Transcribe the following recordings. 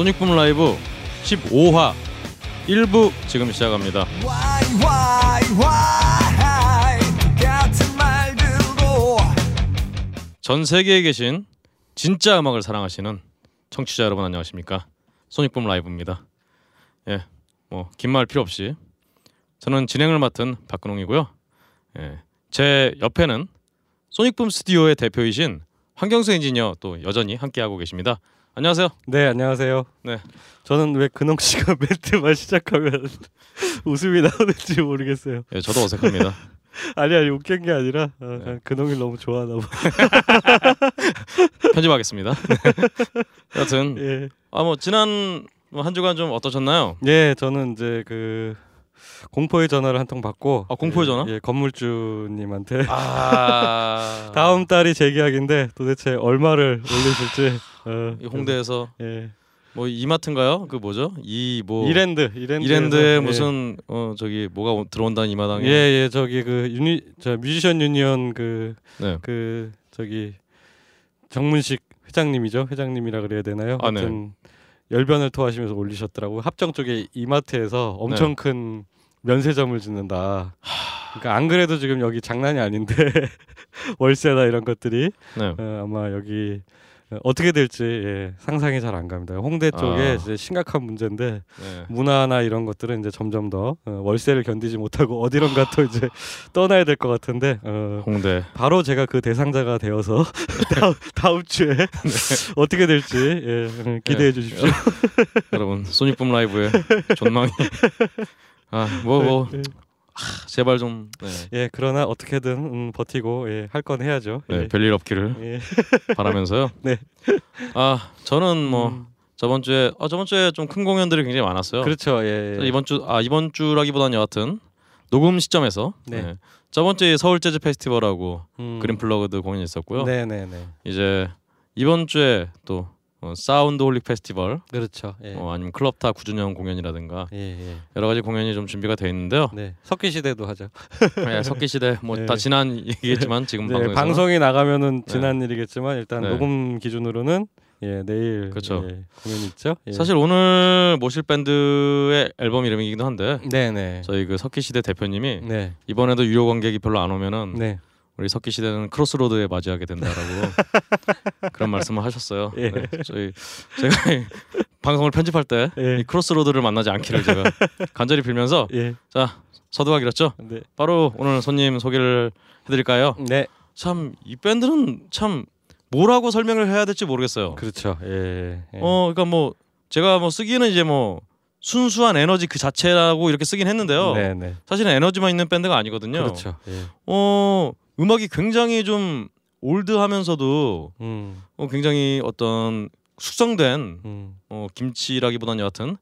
소닉붐 라이브 15화 1부 지금 시작합니다. 전 세계에 계신 진짜 음악을 사랑하시는 청취자 여러분 안녕하십니까? 소닉붐 라이브입니다. 예, 뭐 긴 말 필요 없이 저는 진행을 맡은 박근홍이고요. 예, 제 옆에는 소닉붐 스튜디오의 대표이신 황경수 엔지니어 또 여전히 함께하고 계십니다. 안녕하세요. 네 안녕하세요. 네. 저는 왜 근홍 씨가 멘트만 시작하면 웃음이 나오는지 모르겠어요. 예, 저도 어색합니다. 아니 아니 웃긴 게 아니라 어, 네. 근홍이 너무 좋아하나 봐. 편집하겠습니다. 여튼 예. 아뭐 지난 뭐한 주간 좀 어떠셨나요? 예, 저는 이제 그 공포의 전화를 한 통 받고 아, 공포의 예, 전화? 예, 건물주님한테 아 다음 달이 제 계약인데 도대체 얼마를 올리실지 어, 이 홍대에서 예. 뭐 이마트인가요? 그 뭐죠? 이 뭐 이랜드 이랜드 이랜드에 무슨 어 저기 뭐가 오- 들어온다는 이 마당에 예예 저기 그 유니 저 뮤지션 유니언 그 네. 그 저기 정문식 회장님이죠 회장님이라 그래야 되나요? 아, 네. 열변을 토하시면서 올리셨더라고 합정 쪽에 이마트에서 엄청 네. 큰 면세점을 짓는다. 그러니까 안 그래도 지금 여기 장난이 아닌데 월세나 이런 것들이 네. 어, 아마 여기 어, 어떻게 될지 예, 상상이 잘 안 갑니다. 홍대 쪽에 아. 이제 심각한 문제인데 네. 문화나 이런 것들은 이제 점점 더 어, 월세를 견디지 못하고 어디론가 또 이제 떠나야 될 것 같은데 어, 홍대 바로 제가 그 대상자가 되어서 다음, 다음 주에 어떻게 될지 예, 음, 기대해 주십시오. 여러분 소닉붐 라이브의 전망이 아뭐 뭐 예, 제발 좀 네. 예, 그러나 어떻게든 음, 버티고 예, 할 건 해야죠. 네, 예. 별일 없기를 예. 바라면서요. 네. 아 저는 뭐 음, 저번 주에 아 저번 주에 좀 큰 공연들이 굉장히 많았어요. 그렇죠. 예. 그래서 이번 주 아 이번 주라기보다는 여하튼 녹음 시점에서 네. 네. 저번 주에 서울 재즈 페스티벌하고 음, 그린 플러그드 공연이 있었고요. 네, 네, 네. 이제 이번 주에 또 어, 사운드 홀릭 페스티벌 그렇죠. 예. 어, 아니면 클럽타 9주년 공연이라든가 예, 예. 여러 가지 공연이 좀 준비가 돼 있는데요. 네. 석기 시대도 하죠. 네, 석기 시대 뭐다 네. 지난 얘기겠지만 지금 네, 방송이 나가면은 네. 지난 일이겠지만 일단 네. 녹음 기준으로는 예, 내일 그렇죠. 예, 공연이 있죠. 예. 사실 오늘 모실 밴드의 앨범 이름이기도 한데 네, 네. 저희 그 석기 시대 대표님이 네. 이번에도 유료 관객이 별로 안 오면은 네. 우리 석기 시대는 크로스로드에 맞이하게 된다라고 그런 말씀을 하셨어요. 예. 네, 저희 제가 이 방송을 편집할 때이 예. 크로스로드를 만나지 않기를 제가 간절히 빌면서 예. 자 서두가 길었죠. 네. 바로 오늘 손님 소개를 해드릴까요? 네. 참 이 밴드는 참 뭐라고 설명을 해야 될지 모르겠어요. 그렇죠. 예. 예. 어, 그러니까 뭐 제가 뭐 쓰기는 이제 뭐 순수한 에너지 그 자체라고 이렇게 쓰긴 했는데요. 네, 네. 사실은 에너지만 있는 밴드가 아니거든요. 그렇죠. 예. 어, 음악이 굉장히 좀 올드하면서도 음. 어, 굉장히 어떤 숙성된 음. 어, 김치라기보다는 여하튼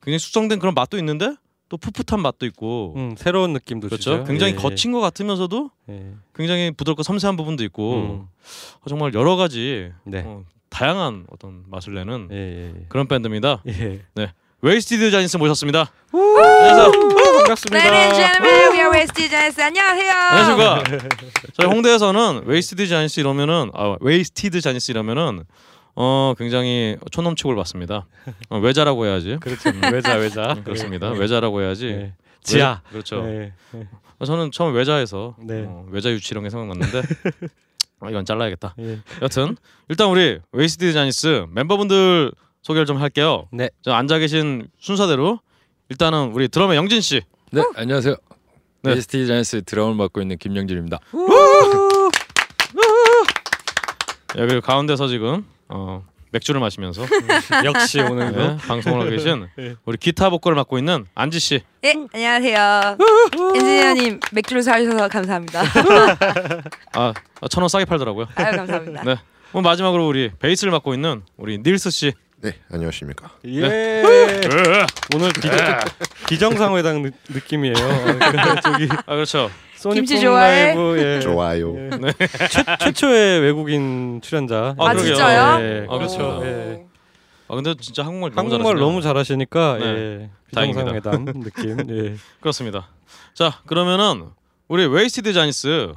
굉장히 숙성된 그런 맛도 있는데 또 풋풋한 맛도 있고 음, 새로운 느낌도 그렇죠. 주죠. 굉장히 예, 거친 것 같으면서도 예. 굉장히 부드럽고 섬세한 부분도 있고 음. 어, 정말 여러 가지 네. 어, 다양한 어떤 맛을 내는 예, 예. 그런 밴드입니다. 예. 웨이스티드 자니스 모셨습니다. 안녕하세요. 반갑습니다. Ladies and gentlemen, we are Wasted Johnny's. 안녕하세요. 안녕하십니까. 저희 홍대에서는 웨이스티드 자니스 이러면은 아 웨이스티드 자니스 이러면은 어 굉장히 촌놈 취급을 받습니다. 어, 웨자라고 해야지. 그렇죠. 웨자 웨자. 음, 그렇습니다. 예. 웨자라고 해야지. 예. 지하. 웨- 그렇죠. 예. 예. 어, 저는 처음 웨자에서 네. 어, 외자 유치 이런 게 생각났는데 어, 이건 잘라야겠다. 예. 여튼 일단 우리 웨이스티드 자니스 멤버분들 소개를 좀 할게요. 네. 저 앉아 계신 순서대로 일단은 우리 드럼의 영진 씨. 네 안녕하세요. 네. 웨이스티드 자니스 드럼을 맡고 있는 김영진입니다. 여기 가운데서 지금 어, 맥주를 마시면서 역시 오늘도 네, 방송을 하고 계신 네. 우리 기타 보컬을 맡고 있는 안지 씨. 네, 안녕하세요. 엔지니어님 맥주를 사주셔서 감사합니다. 아, 천 원 싸게 팔더라고요. 아유 감사합니다. 네. 그럼 마지막으로 우리 베이스를 맡고 있는 우리 닐스 씨. 네, 안녕하십니까. 예. 오늘 기정, 기정상회담 느, 느낌이에요. 어, 저기 아 그렇죠. 김치 좋아해? 라이브 예. 좋아요. 예. 최, 최초의 외국인 출연자. 아, 아. 진짜요? 예, 아, 그렇죠. 그렇죠. 예. 아 근데 진짜 한국말 너무 한국말 잘하시네요. 너무 잘하시니까 네. 예. 비정상회담 느낌. 예. 그렇습니다. 자 그러면은 우리 웨이스티드 자니스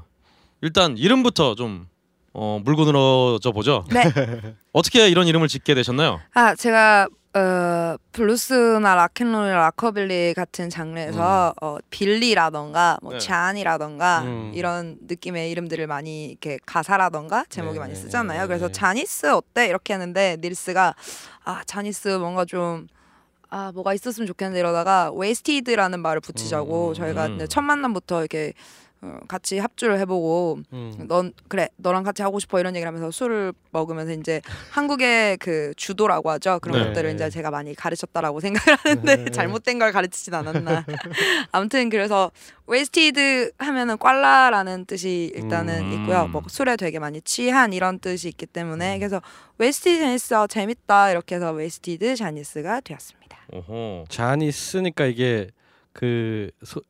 일단 이름부터 좀 어, 물고 늘어져 보죠. 네. 어떻게 이런 이름을 짓게 되셨나요? 아 제가 어, 블루스나 락앤롤, 락커빌리 같은 장르에서 어, 빌리라던가 뭐 네. 자니라던가 음. 이런 느낌의 이름들을 많이 이렇게 가사라던가 제목이 네, 많이 네, 쓰잖아요. 네, 그래서 네. 자니스 어때 이렇게 했는데 닐스가 아 자니스 뭔가 좀 아 뭐가 있었으면 좋겠는데 이러다가 wasted라는 말을 붙이자고 음, 저희가 음. 네, 첫 만남부터 이렇게 어, 같이 합주를 해보고 음. 넌 그래 너랑 같이 하고 싶어 이런 얘기를 하면서 술을 먹으면서 이제 한국의 그 주도라고 하죠 그런 네. 것들을 이제 제가 많이 가르쳤다라고 생각을 하는데 잘못된 걸 가르치진 않았나 아무튼 그래서 wasted 하면은 꽐라라는 뜻이 일단은 음. 있고요 뭐 술에 되게 많이 취한 이런 뜻이 있기 때문에 그래서 웨이스티드 자니스 어, 재밌다 이렇게 해서 웨이스티드 자니스가 되었습니다. 자니스니까 이게 그 소,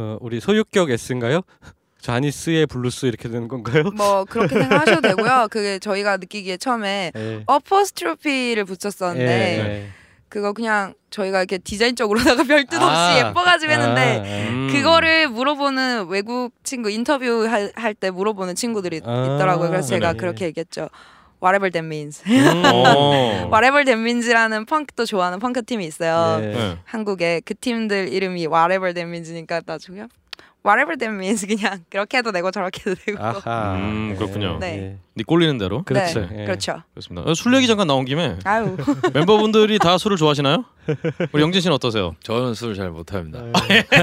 어, 우리 소유격 S인가요? 자니스의 블루스 이렇게 되는 건가요? 뭐 그렇게 생각하셔도 되고요 그게 저희가 느끼기에 처음에 예. 어퍼스트로피를 붙였었는데 예. 그거 그냥 저희가 이렇게 디자인적으로다가 별 뜻 없이 아. 예뻐가지고 했는데 아, 음. 그거를 물어보는 외국 친구 인터뷰 할 때 물어보는 친구들이 아. 있더라고요. 그래서 제가 네네. 그렇게 얘기했죠. Whatever that means. 음. 어. Whatever that means라는 펑크도 좋아하는 펑크 팀이 있어요. 예. 네. 한국에 그 팀들 이름이 Whatever that means니까 나중에 Whatever that means 그냥 그렇게 해도 되고 저렇게 해도 되고. 아하. 음, 그렇군요. 네. 예. 네 꼴리는 대로. 그렇죠. 네, 예. 그렇죠. 그렇습니다. 어, 술 얘기 잠깐 나온 김에 아유. 멤버분들이 다 술을 좋아하시나요? 우리 영진 씨는 어떠세요? 저는 술잘 못합니다. 네.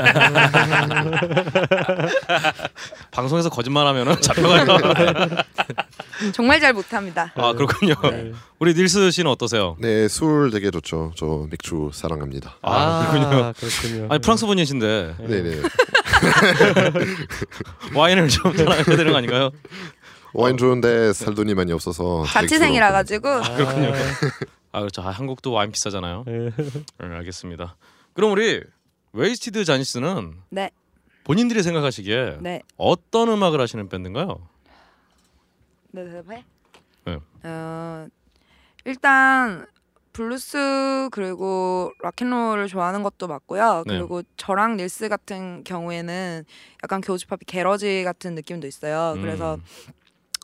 방송에서 거짓말하면은 잡혀가요. 정말 잘 못합니다. 아 그렇군요. 네. 우리 닐스 씨는 어떠세요? 네, 술 되게 좋죠. 저 맥주 사랑합니다. 아, 그렇군요. 그렇군요. 아니 프랑스 분이신데 네, 네. 와인을 좀 사랑해야 되는 거 아닌가요? 와인 좋은데 살 돈이 많이 없어서 자취생이라 가지고 그렇군요. 아 그렇죠. 아, 한국도 와인 비싸잖아요. 예. 네, 알겠습니다. 그럼 우리 웨이스티드 자니스는 네. 본인들이 생각하시기에 네. 어떤 음악을 하시는 밴드인가요? 네, 대답해. 네. 어, 일단 블루스 그리고 락앤롤을 좋아하는 것도 맞고요. 네. 그리고 저랑 닐스 같은 경우에는 약간 교집합이 garage 같은 느낌도 있어요. 음. 그래서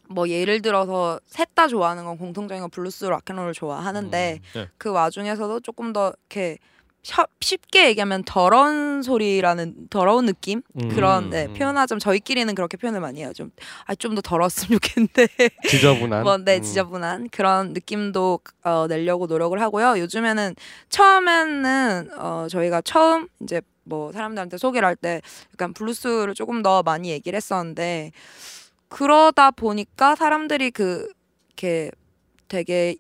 뭐 예를 들어서 셋 다 좋아하는 건 공통적인 건 블루스 락앤롤을 좋아하는데 네. 그 와중에서도 조금 더 이렇게 셔- 쉽게 얘기하면 더러운 소리라는 더러운 느낌 음. 그런 네, 음. 표현하자면 저희끼리는 그렇게 표현을 많이 해요. 좀 아 좀 더 더러웠으면 좋겠는데 지저분한. 뭐, 네, 음. 지저분한 그런 느낌도 어, 내려고 노력을 하고요. 요즘에는 처음에는 어, 저희가 처음 이제 뭐 사람들한테 소개를 할 때 약간 블루스를 조금 더 많이 얘기를 했었는데 그러다 보니까 사람들이 그 이렇게 되게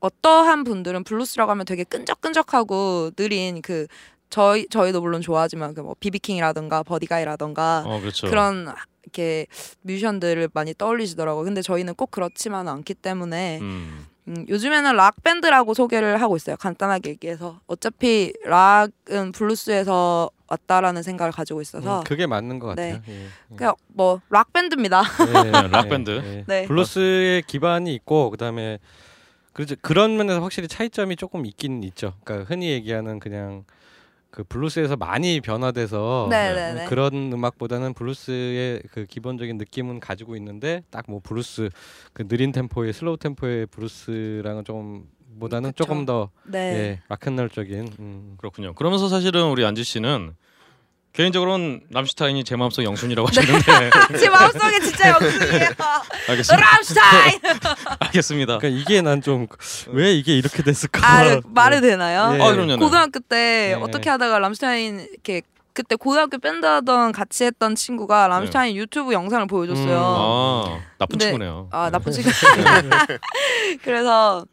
어떠한 분들은 블루스라고 하면 되게 끈적끈적하고 느린 그 저희 저희도 물론 좋아하지만 그 뭐 비비킹이라든가 버디가이라든가 어 그렇죠. 그런 이렇게 뮤지션들을 많이 떠올리시더라고요. 근데 저희는 꼭 그렇지만은 않기 때문에 음. 음, 요즘에는 락 밴드라고 소개를 하고 있어요. 간단하게 얘기해서 어차피 락은 블루스에서 왔다라는 생각을 가지고 있어서 음, 그게 맞는 것 네. 같아요. 예. 그냥 뭐 락 밴드입니다. 예, 락 예, 밴드. 예. 네. 블루스의 기반이 있고 그다음에 그렇죠. 그런 면에서 확실히 차이점이 조금 있긴 있죠. 그러니까 흔히 얘기하는 그냥 그 블루스에서 많이 변화돼서 네, 네, 네. 그런 음악보다는 블루스의 그 기본적인 느낌은 가지고 있는데 딱 뭐 블루스 그 느린 템포의 slow 템포의 블루스랑은 조금 보다는 그쵸. 조금 더 네. 예, 락앤롤적인 음. 그렇군요. 그러면서 사실은 우리 안지 씨는 개인적으로는 람슈타인이 제 마음속 영순이라고 하시는데 제 마음속에 진짜 영순이에요. 알겠습니다. 람슈타인. 알겠습니다. 그러니까 이게 난 좀 왜 이게 이렇게 됐을까? 아 말이 되나요? 예. 아 그럼요. 고등학교 때 네. 어떻게 하다가 람슈타인 이렇게 그때 고등학교 밴드 하던 같이 했던 친구가 람슈타인 유튜브 영상을 보여줬어요. 음. 아 나쁜 네. 친구네요. 아 나쁜 친구. 그래서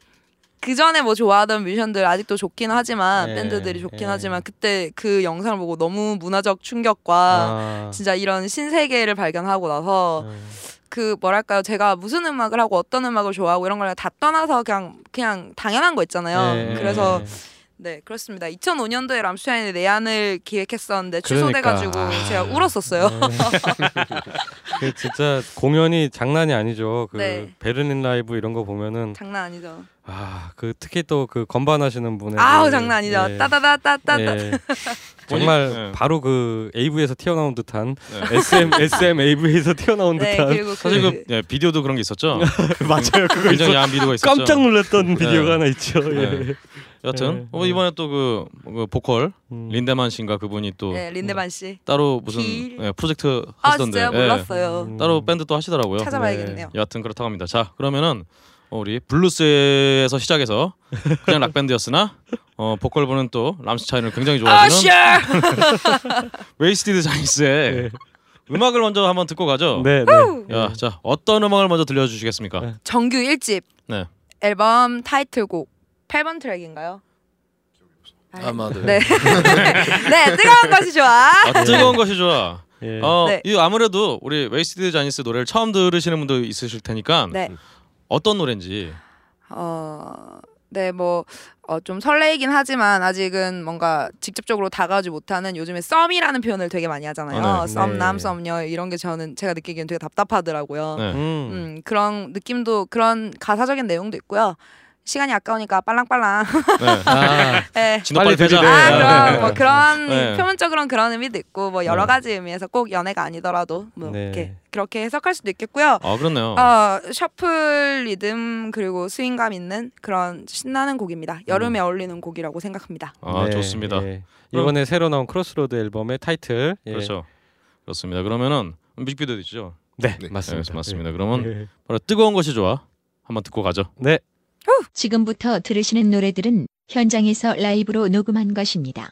그 전에 뭐 좋아하던 뮤지션들 아직도 좋긴 하지만 예, 밴드들이 좋긴 예. 하지만 그때 그 영상을 보고 너무 문화적 충격과 아, 진짜 이런 신세계를 발견하고 나서 음. 그 뭐랄까요 제가 무슨 음악을 하고 어떤 음악을 좋아하고 이런 걸 다 떠나서 그냥 그냥 당연한 거 있잖아요. 예, 그래서 예. 네 그렇습니다. 2005년도에 람슈타인의 내한을 기획했었는데 그러니까. 취소돼가지고 아. 제가 울었었어요. 그 진짜 공연이 장난이 아니죠. 그 네. 베를린 라이브 이런 거 보면은 장난 아니죠. 아 그 특히 또 그 건반 하시는 분의 아우 그, 장난 아니죠. 예, 따다다따따. 예. 정말 예. 바로 그 AV에서 튀어나온 듯한 네. SM SM AV에서 튀어나온 네 듯한 그리고 사실 그, 그 예, 비디오도 그런 게 있었죠. 맞아요. 그거 굉장히. 야한 비디오가 있었죠. 깜짝 놀랐던 네. 비디오가 하나 있죠. 예. 네. 여튼 네, 어, 네. 이번에 또 그 보컬 음. 린데만 씨인가 그분이 또 네, 린데만 씨. 따로 무슨 길. 예, 프로젝트 아 하시던데? 예, 몰랐어요. 음. 따로 밴드 또 하시더라고요. 찾아봐야겠네요. 여하튼 그렇다고 합니다. 자 그러면은 어, 우리 블루스에서 시작해서 그냥 락 밴드였으나 어, 보컬 분은 또 람슈타인을 굉장히 아 좋아하시는 슈. 웨이스티드 자니스의 네. 음악을 먼저 한번 듣고 가죠. 네, 네. 야, 자 어떤 음악을 먼저 들려주시겠습니까? 네. 정규 1집 네. 앨범 타이틀곡 8번 트랙인가요? 아마 네. 네. 네, 뜨거운 것이 좋아. 아, 뜨거운 것이 좋아. 예. 어, 네. 이 아무래도 우리 웨이스티드 자니스 노래를 처음 들으시는 분도 있으실 테니까 네. 어떤 노래인지 어, 네, 뭐, 어, 좀 설레이긴 하지만 아직은 뭔가 직접적으로 다가오지 못하는 요즘에 썸이라는 표현을 되게 많이 하잖아요. 아, 네. 썸남, 네. 썸녀 이런 게 저는 제가 느끼기엔 되게 답답하더라고요. 네. 음. 음, 그런 느낌도 그런 가사적인 내용도 있고요. 시간이 아까우니까 빨랑빨랑. 네. 아, 네. 빨리 되자. 아, 네. 그럼 뭐 그런 네. 표면적으로는 그런 의미도 있고 뭐 여러 네. 가지 의미에서 꼭 연애가 아니더라도 뭐 네. 이렇게 그렇게 해석할 수도 있겠고요. 아 그렇네요. 어, 셔플 리듬 그리고 스윙감 있는 그런 신나는 곡입니다. 여름에 어울리는 곡이라고 생각합니다. 아 네, 좋습니다. 예. 이번에 새로 나온 크로스로드 앨범의 타이틀. 예. 그렇죠. 그렇습니다. 그러면은 뮤직비디오 있죠. 네, 네. 맞습니다. 네, 맞습니다. 그러면 예. 바로 뜨거운 것이 좋아. 한번 듣고 가죠. 네. 지금부터 들으시는 노래들은 현장에서 라이브로 녹음한 것입니다.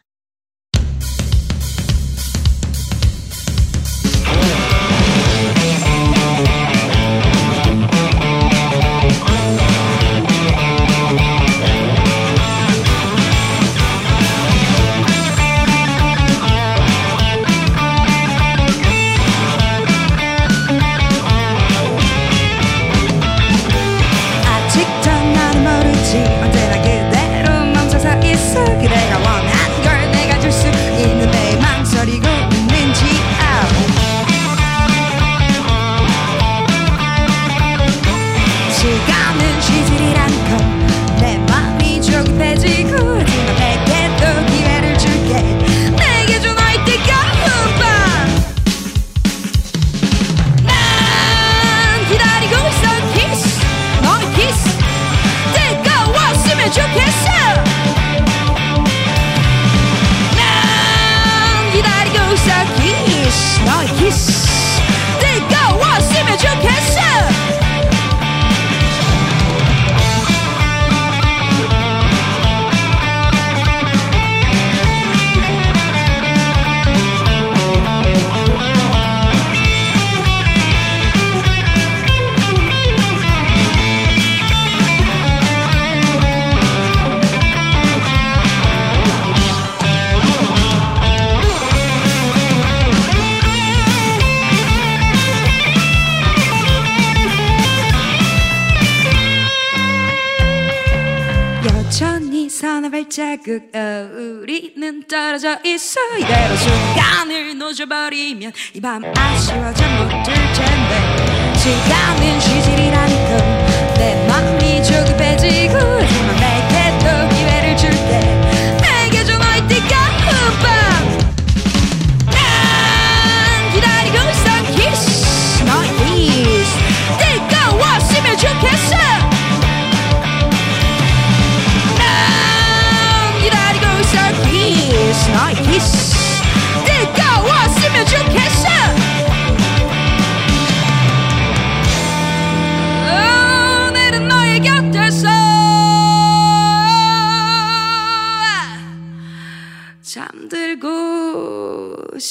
발자국 어, 우리는 떨어져 있어. 이대로 순간을 놓쳐버리면 이 밤 아쉬워져 못들 텐데. 시간은 쉬질이라는 건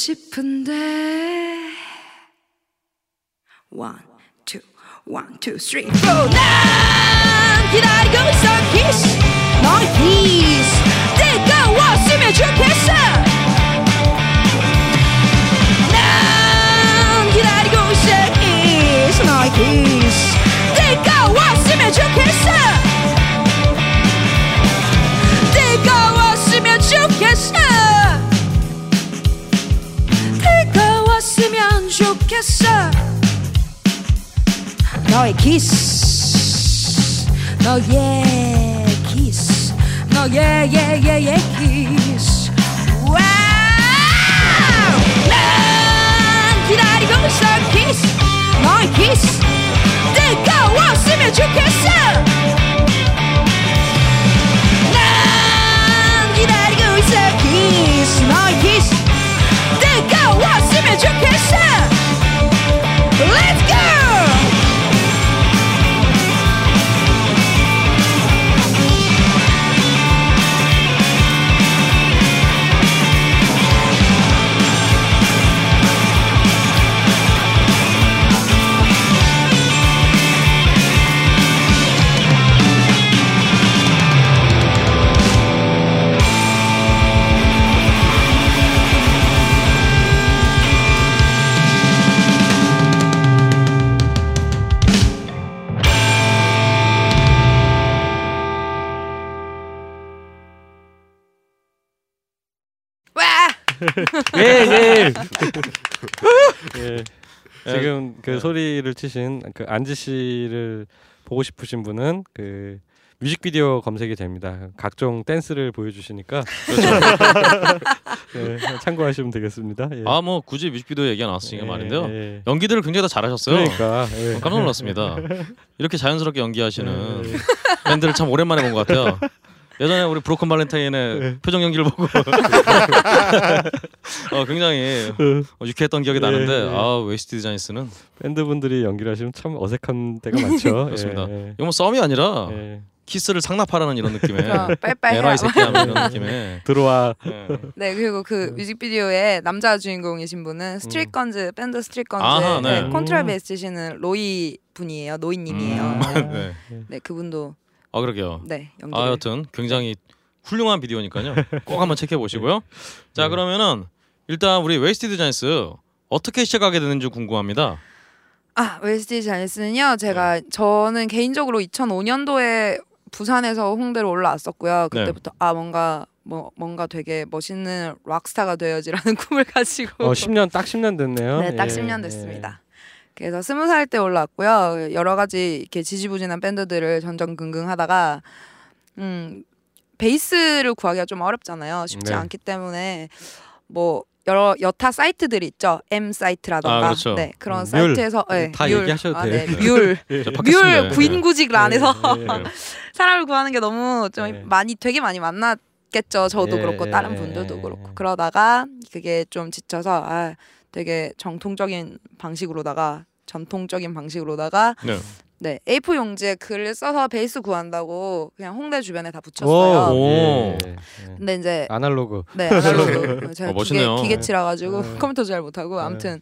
싶은데 One, two, one, two, three, four. 난 기다리고 있어 너의 키스 너의 키스 너의 예예예 키스 와우 난 기다리고 있어 키스 너의 키스 뜨거웠으면 좋겠어 예, 예. 예. 지금 그 소리를 치신 그 안지 씨를 보고 싶으신 분은 그 뮤직비디오 검색이 됩니다. 각종 댄스를 보여주시니까 예, 참고하시면 되겠습니다. 예. 아뭐 굳이 뮤직비디오 얘기가 나왔으니까 예, 말인데요. 예. 연기들을 굉장히 다 잘하셨어요. 그러니까 예. 깜짝 놀랐습니다. 이렇게 자연스럽게 연기하시는 예. 밴드를 참 오랜만에 본 것 같아요. 예전에 우리 브로큰 발렌타인의 예. 표정 연기를 보고 어, 굉장히 어, 유쾌했던 기억이 나는데 예, 예. 아 웨스티드 자니스는 밴드분들이 연기를 하시면 참 어색한 때가 많죠. 그렇습니다. 예, 이거 뭐 썸이 아니라 예. 키스를 상납하라는 이런 느낌의 그럼 빨빨 해라. 에라이 새끼야 뭐 이런 느낌의 들어와 예. 네 그리고 그 뮤직비디오에 남자 주인공이신 분은 스트릿 건즈 밴드 스트릿 건즈 아하, 네. 네. 콘트라베이스 치시는 로이 분이에요 노이님이에요 음, 네. 네. 네 그분도 아 그러게요. 네 연기 아 여튼 굉장히 훌륭한 비디오니까요. 꼭 한번 체크해 보시고요. 자 네. 그러면은 일단 우리 웨스티드 자니스 어떻게 시작하게 되는지 궁금합니다. 아 웨스티드 자니스는요 제가 저는 개인적으로 2005년도에 부산에서 홍대로 올라왔었고요 네. 그때부터 아 뭔가 뭐 뭔가 되게 멋있는 락스타가 되어야지라는 꿈을 가지고 어, 10년 딱 10년 됐네요. 네, 딱 예, 10년 됐습니다. 그래서 스무 살 때 올라왔고요. 여러 가지 이렇게 지지부진한 밴드들을 전전긍긍 하다가 음 베이스를 구하기가 좀 어렵잖아요. 쉽지 네. 않기 때문에 뭐 여러 여타 사이트들이 있죠. M 사이트라던가 아, 그렇죠. 네 그런 음, 사이트에서 네, 다 뮬. 얘기하셔도 아, 돼요. 네, 뮬 저뮬 팟캐스트인데. 구인구직을 안 해서 예, 예. 사람을 구하는 게 너무 좀 네. 많이 되게 많이 만났겠죠. 저도 예, 그렇고 예, 다른 예, 분들도 예, 그렇고 예. 그러다가 그게 좀 지쳐서 아 되게 정통적인 방식으로다가 전통적인 방식으로다가 네. 네 A4 용지에 글을 써서 베이스 구한다고 그냥 홍대 주변에 다 오, 붙였어요. 오. 예, 예. 근데 이제 아날로그. 네 아날로그 제가 어, 기계, 멋있네요. 기계치라 가지고 네. 컴퓨터 잘 못하고 네. 아무튼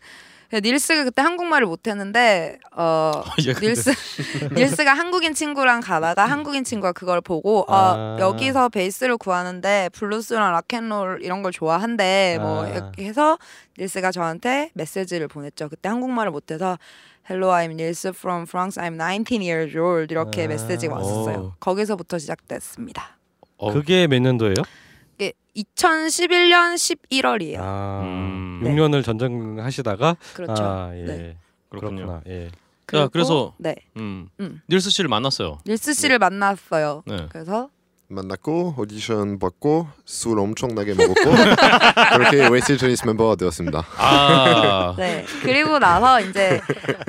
닐스가 그때 한국말을 못했는데 어 예, 근데- 닐스 닐스가 한국인 친구랑 가다가 한국인 친구가 그걸 보고 어 아. 여기서 베이스를 구하는데 블루스랑 락앤롤 이런 걸 좋아한대 뭐 아. 해서 닐스가 저한테 메시지를 보냈죠. 그때 한국말을 못해서 Hello, I'm Nils from France. I'm 19 years old. 이렇게 아. 메시지가 왔었어요. 오. 거기서부터 시작됐습니다. 어, 그게 몇 년도예요? 이게 2011년 11월이에요. 아, 음. 6년을 전전하시다가 그렇죠. 아, 예. 네. 그렇군요. 그렇구나. 예. 자, 그래서- 네 음. 음. 닐스 씨를 만났어요. 닐스 씨를 만났어요. 네. 그래서 만났고 오디션 받고 술 엄청나게 먹었고 그렇게 웨스티드 자니스 멤버가 되었습니다. 아. 네 그리고 나서 이제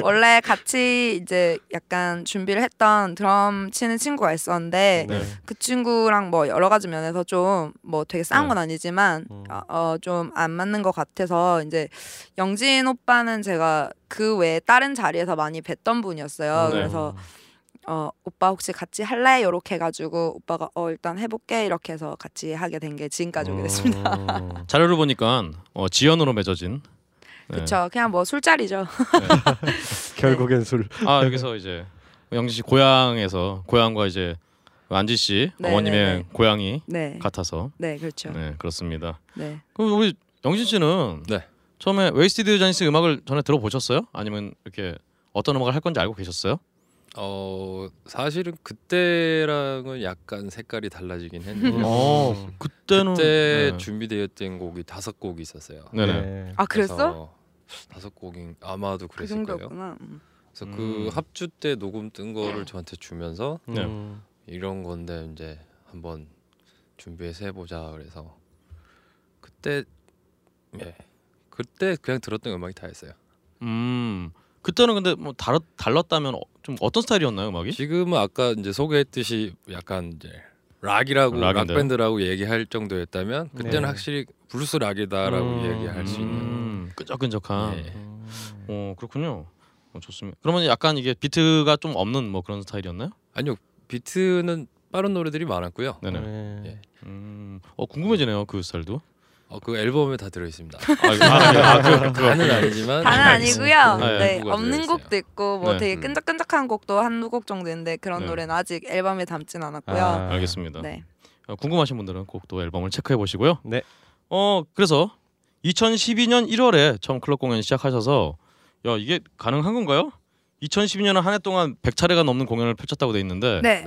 원래 같이 이제 약간 준비를 했던 드럼 치는 친구가 있었는데 네. 그 친구랑 뭐 여러 가지 면에서 좀 뭐 되게 싸운 건 아니지만 음. 어좀 안 맞는 것 같아서 이제 영진 오빠는 제가 그 외에 다른 자리에서 많이 뵀던 분이었어요. 네. 그래서 어 오빠 혹시 같이 할래? 요렇게 해가지고 오빠가 어 일단 해볼게 이렇게 해서 같이 하게 된 게 지금까지 오게 됐습니다. 음. 자료를 보니까 어, 지연으로 맺어진. 네. 그쵸 그냥 뭐 술자리죠. 결국엔 술. 아 여기서 이제 영진 씨 고향에서 고향과 이제 안지 씨 네, 어머님의 네, 네. 고향이 네, 같아서 네 그렇죠. 네 그렇습니다. 네. 그럼 우리 영진 씨는 네. 처음에 웨이스티드 자니스 음악을 전에 들어보셨어요? 아니면 이렇게 어떤 음악을 할 건지 알고 계셨어요? 어 사실은 그때랑은 약간 색깔이 달라지긴 했는데 음. 어 그때는 그때 네. 준비되었던 곡이 다섯 곡이 있었어요. 네네. 네. 아 그랬어? 다섯 곡인 아마도 그 그랬을 거예요. 정도였구나. 음. 그래서 음. 그 합주 때 녹음 뜬 거를 저한테 주면서 네. 음. 이런 건데 이제 한번 준비해서 해보자 그래서 그때 예 그때 그냥 들었던 음악이 다였어요. 음 그때는 근데 뭐 다르, 달랐다면 어, 좀 어떤 스타일이었나요 음악이? 지금은 아까 이제 소개했듯이 약간 이제 락이라고 락인데요? 락 밴드라고 얘기할 정도였다면 그때는 네. 확실히 블루스 락이다라고 음. 얘기할 수 있는 음, 끈적끈적한. 예. 음. 어 그렇군요. 어, 좋습니다. 그러면 약간 이게 비트가 좀 없는 뭐 그런 스타일이었나요? 아니요 비트는 빠른 노래들이 많았고요. 네네. 네. 예. 음, 어 궁금해지네요 그 스타일도. 어, 그 앨범에 다 들어 있습니다. 아, 아, 예. 아, 다는 아니지만 다는 아니고요. 네, 네, 없는. 곡도 있고 뭐 네. 되게 음. 끈적끈적한 곡도 한두 곡 정도 있는데 그런 네. 노래는 아직 앨범에 담진 않았고요. 아. 알겠습니다. 네. 어, 궁금하신 분들은 꼭 또 앨범을 체크해 보시고요. 네. 어 그래서 2012년 1월에 처음 클럽 공연 시작하셔서 야 이게 가능한 건가요? 2012년은 한해 동안 100차례가 넘는 공연을 펼쳤다고 돼 있는데 네.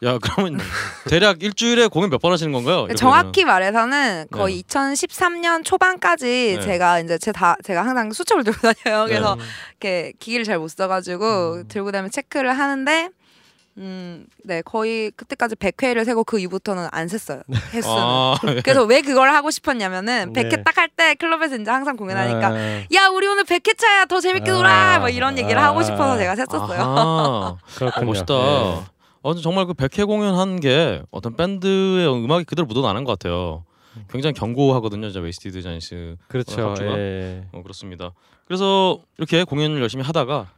네. 야 그러면 대략 일주일에 공연 몇 번 하시는 건가요? 정확히 말해서는 거의 네. 2013년 초반까지 네. 제가 이제 제 다 제가 항상 수첩을 들고 다녀요. 그래서 음. 이렇게 기기를 잘 못 써가지고 들고 다니면 체크를 하는데 음, 네 거의 그때까지 100회를 세고 그 이후부터는 안 셌어요 횟수는. 아, 그래서 왜 그걸 하고 싶었냐면은 네. 100회 딱 할 때 클럽에서 이제 항상 공연하니까 아, 야 우리 오늘 100회 차야 더 재밌게 놀아 아. 뭐 이런 얘기를 하고 싶어서 제가 셌었어요. 그렇군요. 멋있다. 네. 어, 정말 그 100회 공연한 게 어떤 밴드의 음악이 그대로 묻어나는 것 같아요. 굉장히 견고하거든요, 저 웨이스티드 자니스. 그렇죠. 예. 어, 그렇습니다. 그래서 이렇게 공연을 열심히 하다가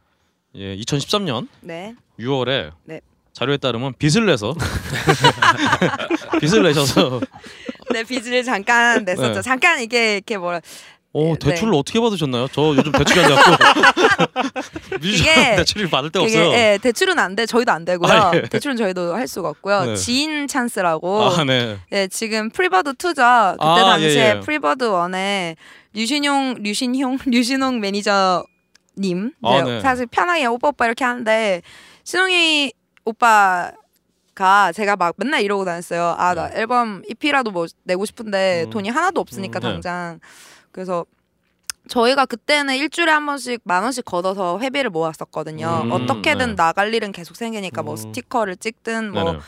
예, 2013년 네. 6월에 네. 자료에 따르면 빚을 내서 빚을 내셔서 네 빚을 잠깐 냈었죠. 네. 잠깐 이게 이렇게 뭐라 어, 네. 대출을 어떻게 받으셨나요? 저 요즘 대출이 안 돼갖고 뮤지션 이게 대출을 받을 데가 그게 없어요. 예, 대출은 안 돼. 저희도 안 되고요. 아, 예. 대출은 저희도 할 수가 없고요. 네. 지인 찬스라고. 아, 네. 네, 지금 프리버드 2죠. 그때 아, 당시에 예, 예. 프리버드 1에 류신용 류신용 류신홍 매니저 님. 아, 네, 네. 사실 편하게 오빠 오빠 이렇게 하는데 신홍이 오빠가 제가 막 맨날 이러고 다녔어요. 아, 나 네. 앨범 EP라도 뭐 내고 싶은데 음. 돈이 하나도 없으니까 음, 네. 당장. 그래서 저희가 그때는 일주일에 한 번씩 만 원씩 걷어서 회비를 모았었거든요. 음, 어떻게든 네. 나갈 일은 계속 생기니까 뭐 음. 스티커를 찍든 뭐 네네.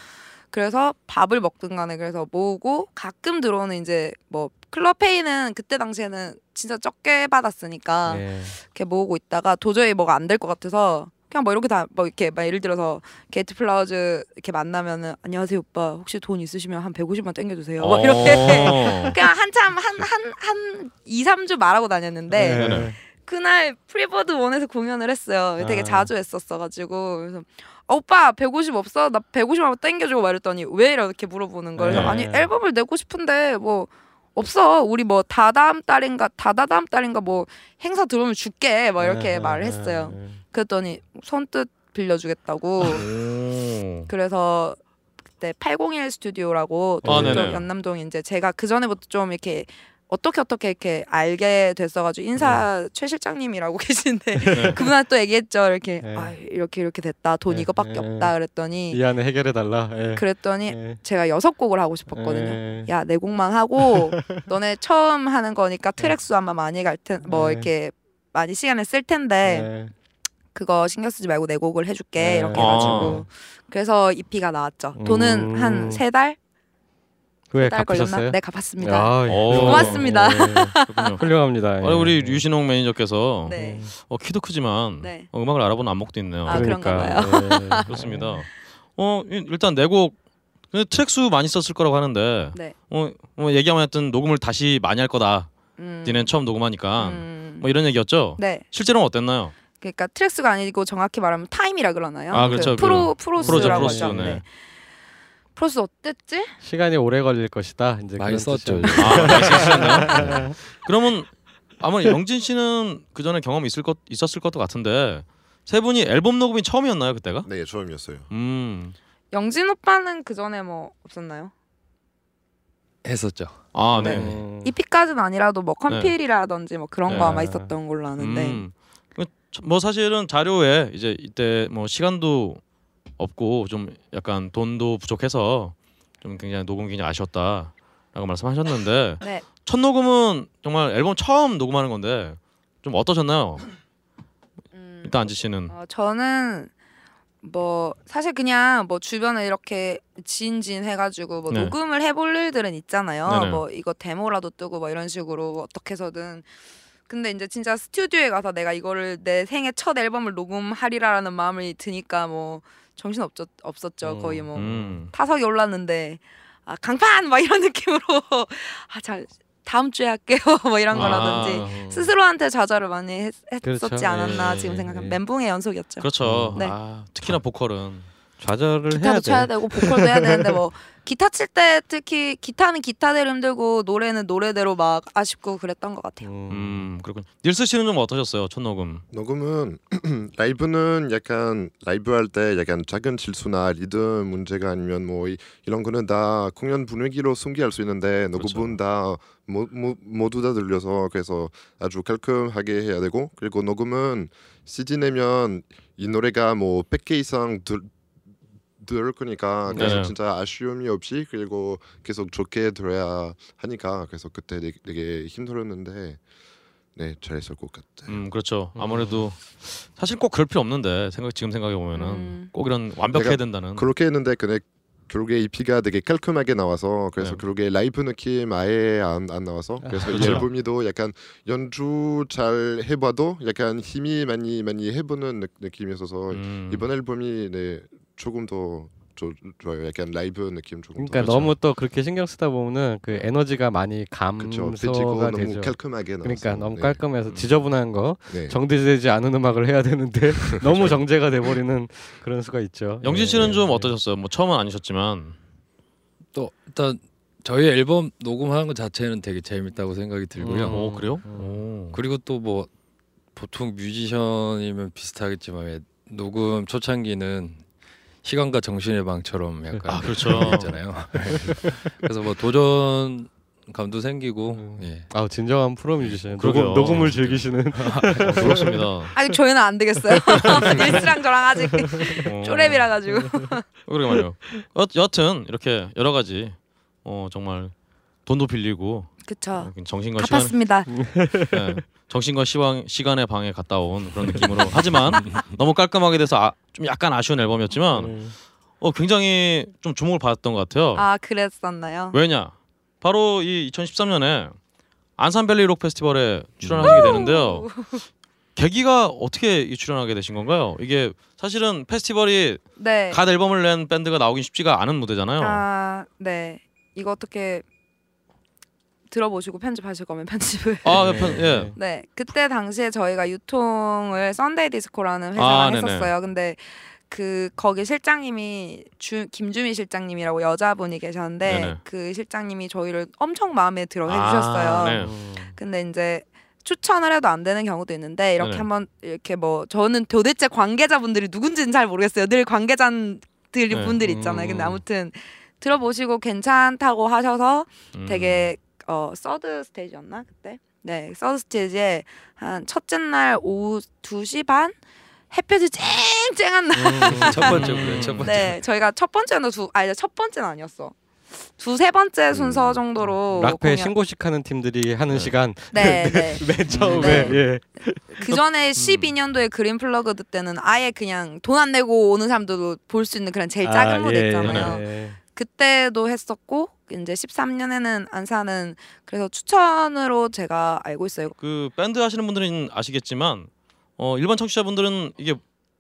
그래서 밥을 먹든 간에 그래서 모으고 가끔 들어오는 이제 뭐 클럽페이는 그때 당시에는 진짜 적게 받았으니까 예. 이렇게 모으고 있다가 도저히 뭐가 안 될 것 같아서 그냥 뭐 이렇게 다 뭐 이렇게 막 예를 들어서 게이트 플라워즈 이렇게 만나면은 안녕하세요 오빠 혹시 돈 있으시면 한 150만 땡겨 주세요 뭐 이렇게 어. 그냥 한참 한 한 한 2, 3주 말하고 다녔는데 예. 네네. 그날 프리버드 원에서 공연을 했어요. 되게 아. 자주 했었어 가지고 그래서 아, 오빠 150 없어? 나 150만 땡겨 주고 말했더니 왜 이렇게 물어보는 거예요. 그래서 네. 아니 앨범을 내고 싶은데 뭐 없어. 우리 뭐 다다음 달인가 다다다음 달인가 뭐 행사 들어오면 줄게. 막 이렇게 예, 말을 예, 했어요. 예. 그랬더니 손뜻 빌려주겠다고. 오. 그래서 그때 801 스튜디오라고 아, 또 네네. 연남동 이제 제가 그 전에부터 좀 이렇게 어떻게 어떻게 이렇게 알게 됐어가지고 인사 최 실장님이라고 계신데 네. 그분한테 또 얘기했죠 이렇게 네. 아 이렇게 이렇게 됐다 돈 네, 이거밖에 네. 없다 그랬더니 이 안에 해결해 달라. 예. 그랬더니 예. 제가 여섯 곡을 하고 싶었거든요. 예. 야내 곡만 하고 너네 처음 하는 거니까 트랙 수 아마 많이 갈텐뭐 네. 이렇게 많이 시간을 쓸 텐데 예. 그거 신경 쓰지 말고 내 곡을 해줄게 네. 이렇게 아. 해가지고 그래서 EP가 나왔죠. 돈은 음. 한세 달? 왜달 걸렸나? 갚으셨어요? 네 갚았습니다. 야, 오. 고맙습니다. 예. 그렇군요. 훌륭합니다. 아니, 예. 우리 류신홍 매니저께서 네. 어, 키도 크지만 네. 어, 음악을 알아보는 안목도 있네요. 아, 그런가 그러니까, 예. 그렇습니다. 어 이- 일단 내곡 트랙 수 많이 썼을 거라고 하는데 네. 어, 어 얘기하면 했던 녹음을 다시 많이 할 거다. 음. 니네 처음 녹음하니까 음. 뭐 이런 얘기였죠. 네. 실제로는 어땠나요? 그러니까 트랙수가 아니고 정확히 말하면 타임이라 그러나요? 아, 그렇죠. 그 프로 그 프로스라고 프로죠, 하죠. 프로스, 네. 네. 프로스 어땠지? 시간이 오래 걸릴 것이다. 이제 많이 썼죠. 아, 많이 쓰셨나요? 그러면 아마 영진 씨는 그 전에 경험 있을 것 있었을 것도 같은데 세 분이 앨범 녹음이 처음이었나요 그때가? 네 처음이었어요. 음, 영진 오빠는 그 전에 뭐 없었나요? 했었죠. 아 네. 음. EP까지는 아니라도 뭐 컴필이라든지 뭐 그런 네. 거 아마 있었던 걸로 아는데. 음, 뭐 사실은 자료에 이제 이때 뭐 시간도 없고 좀 약간 돈도 부족해서 좀 굉장히 녹음 굉장히 아쉬웠다라고 말씀하셨는데 네. 첫 녹음은 정말 앨범 처음 녹음하는 건데 좀 어떠셨나요? 음, 일단 안지 씨는 어, 저는 뭐 사실 그냥 뭐 주변에 이렇게 지인지인 해가지고 뭐 네. 녹음을 해볼 일들은 있잖아요. 네네. 뭐 이거 데모라도 뜨고 뭐 이런 식으로 어떻게 해서든. 근데 이제 진짜 스튜디오에 가서 내가 이거를 내 생애 첫 앨범을 녹음하리라라는 마음이 드니까 뭐 정신 없었 없었죠. 음. 거의 뭐 음. 타석에 올랐는데 아 강판 막 이런 느낌으로 아잘 다음 주에 할게요 뭐 이런 거라든지 아, 스스로한테 좌절을 많이 했, 그렇죠. 었지 않았나 예, 지금 예, 생각하면 예. 멘붕의 연속이었죠. 그렇죠. 네. 아, 특히나 보컬은 좌절을 해야 기타도 돼. 쳐야 되고 보컬도 해야 되는데 뭐 기타 칠 때 특히 기타는 기타대로 힘들고 노래는 노래대로 막 아쉽고 그랬던 것 같아요. 음. 음 그렇군. 닐스 씨는 좀 어떠셨어요 첫 녹음? 녹음은 라이브는 약간 라이브 할 때 약간 작은 실수나 리듬 문제가 아니면 뭐 이, 런 거는 다 공연 분위기로 숨기할 수 있는데 녹음은 다 모, 모, 모두 다 들려서 그래서 아주 깔끔하게 해야 되고 그리고 녹음은 CD 내면 이 노래가 뭐 100개 이상 들, 들을 거니까 그래서 네. 진짜 아쉬움이 없이 그리고 계속 좋게 들어야 하니까 그래서 그때 되게, 되게 힘들었는데 네 잘했을 것 같아요. 음 그렇죠. 아무래도 사실 꼭 그럴 필요 없는데 생각 지금 생각해 보면은 음. 꼭 이런 완벽해야 된다는. 그렇게 했는데 근데 결국에 EP가 되게 깔끔하게 나와서 그래서 네. 결국에 라이브 느낌 아예 안, 안 나와서 그래서 이 그렇죠. 앨범이도 약간 연주 잘 해봐도 약간 힘이 많이 많이 해보는 느, 느낌이어서 음. 이번 앨범이 네 조금 더 조, 좋아요. 약간 라이브 느낌 조금 그러니까 더. 너무 또 그렇게 신경 쓰다 보면은 그 에너지가 많이 그렇죠. 감소가 너무 되죠. 깔끔하게 나와서 그러니까 너무 네. 깔끔해서 지저분한 거 네. 정제되지 않은 음악을 해야 되는데 너무 정제가 돼버리는 그런 수가 있죠. 영진 예, 씨는 예, 좀 예. 어떠셨어요? 뭐 처음은 아니셨지만 또 일단 저희 앨범 녹음하는 것 자체는 되게 재밌다고 생각이 들고요. 음. 오 그래요? 음. 오. 그리고 또 뭐 보통 뮤지션이면 비슷하겠지만 왜 녹음 초창기는 시간과 정신의 방처럼 약간 아 그렇죠. 있잖아요. 그래서 뭐 도전 감도 생기고 음. 예. 아 진정한 프로 뮤지션. 녹음, 녹음을 즐기시는 어, 부럽습니다. 아직 저희는 안 되겠어요. 일스랑 저랑 아직 어. 쪼렙이라 가지고. 그러게 말이요. 여, 여튼 이렇게 여러 가지 어 정말 돈도 빌리고 그쵸. 정신과 시간 갚았습니다. 네, 정신과 시황, 시간의 방에 갔다 온 그런 느낌으로 하지만 너무 깔끔하게 돼서 아, 좀 약간 아쉬운 앨범이었지만 음. 어 굉장히 좀 주목을 받았던 것 같아요. 아 그랬었나요? 왜냐? 바로 이 2013년에 안산밸리 록 페스티벌에 출연하시게 되는데요. 계기가 어떻게 이 출연하게 되신 건가요? 이게 사실은 페스티벌이 네. 갓 앨범을 낸 밴드가 나오긴 쉽지가 않은 무대잖아요. 아 네. 이거 어떻게 들어보시고 편집하실 거면 편집을. 아, 네, 편- 예. 네. 네, 그때 당시에 저희가 유통을 썬데이 디스코라는 회사가 아, 네네. 했었어요. 근데 그 거기 실장님이 주, 김주미 실장님이라고 여자분이 계셨는데 네네. 그 실장님이 저희를 엄청 마음에 들어 해주셨어요. 아, 네. 음. 근데 이제 추천을 해도 안 되는 경우도 있는데 이렇게 네네. 한번 이렇게 뭐 저는 도대체 관계자분들이 누군지는 잘 모르겠어요. 늘 관계자들 네. 분들 있잖아요. 근데 음. 아무튼 들어보시고 괜찮다고 하셔서 음. 되게 어 third stage였나 그때? 네 서드 스테이지에 한 첫째 날 오후 2시 반 햇볕이 쨍쨍한 날. 음. 첫 번째 그래 첫 번째 네 저희가 첫 번째는 두 아니 첫 번째는 아니었어. 두세 번째 순서 정도로 락페 공연- 신고식 하는 팀들이 하는 시간 네, 네. 맨 처음에 네. 예. 그 전에 12년도에 그린 플러그드 때는 아예 그냥 돈 안 내고 오는 사람들도 볼 수 있는 그런 제일 작은 아, 무대 예, 있잖아요. 예. 그때도 했었고 이제 13년에는 안산은 그래서 추천으로 제가 알고 있어요. 그 밴드 하시는 분들은 아시겠지만 어 일반 청취자분들은 이게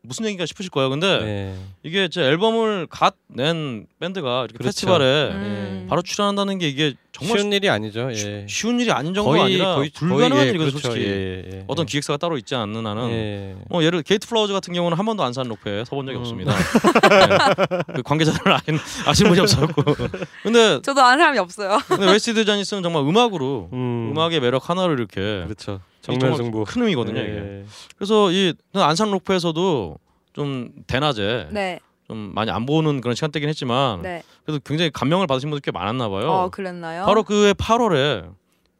무슨 얘기가 싶으실 거예요. 근데 네. 이게 제 앨범을 갓 낸 밴드가 이렇게 그렇죠. 페스티벌에 음. 바로 출연한다는 게 이게 정말 쉬운 일이 아니죠. 예. 쉬, 운 일이 아닌 정도가 아니라 불가능한 예, 일이거든요, 그렇죠. 솔직히. 예, 예. 어떤 기획사가 따로 있지 않는 한은 예. 뭐 예를 게이트 플라워즈 같은 경우는 한 번도 안산 록페에 서본 적이 음. 없습니다. 네. 그 관계자들은 아시는, 아시는 분이 없었고. 근데 저도 아는 사람이 없어요. 근데 웨이스티드 쟈니스는 정말 음악으로 음. 음악의 매력 하나를 이렇게 그렇죠. 정면 승부. 큰 의미거든요. 이게. 예. 그래서 이 안산 록페에서도 좀 대낮에 네, 좀 많이 안 보는 그런 시간대긴 했지만 네. 그래도 굉장히 감명을 받으신 분들 꽤 많았나 봐요. 어 그랬나요? 바로 그해 8월에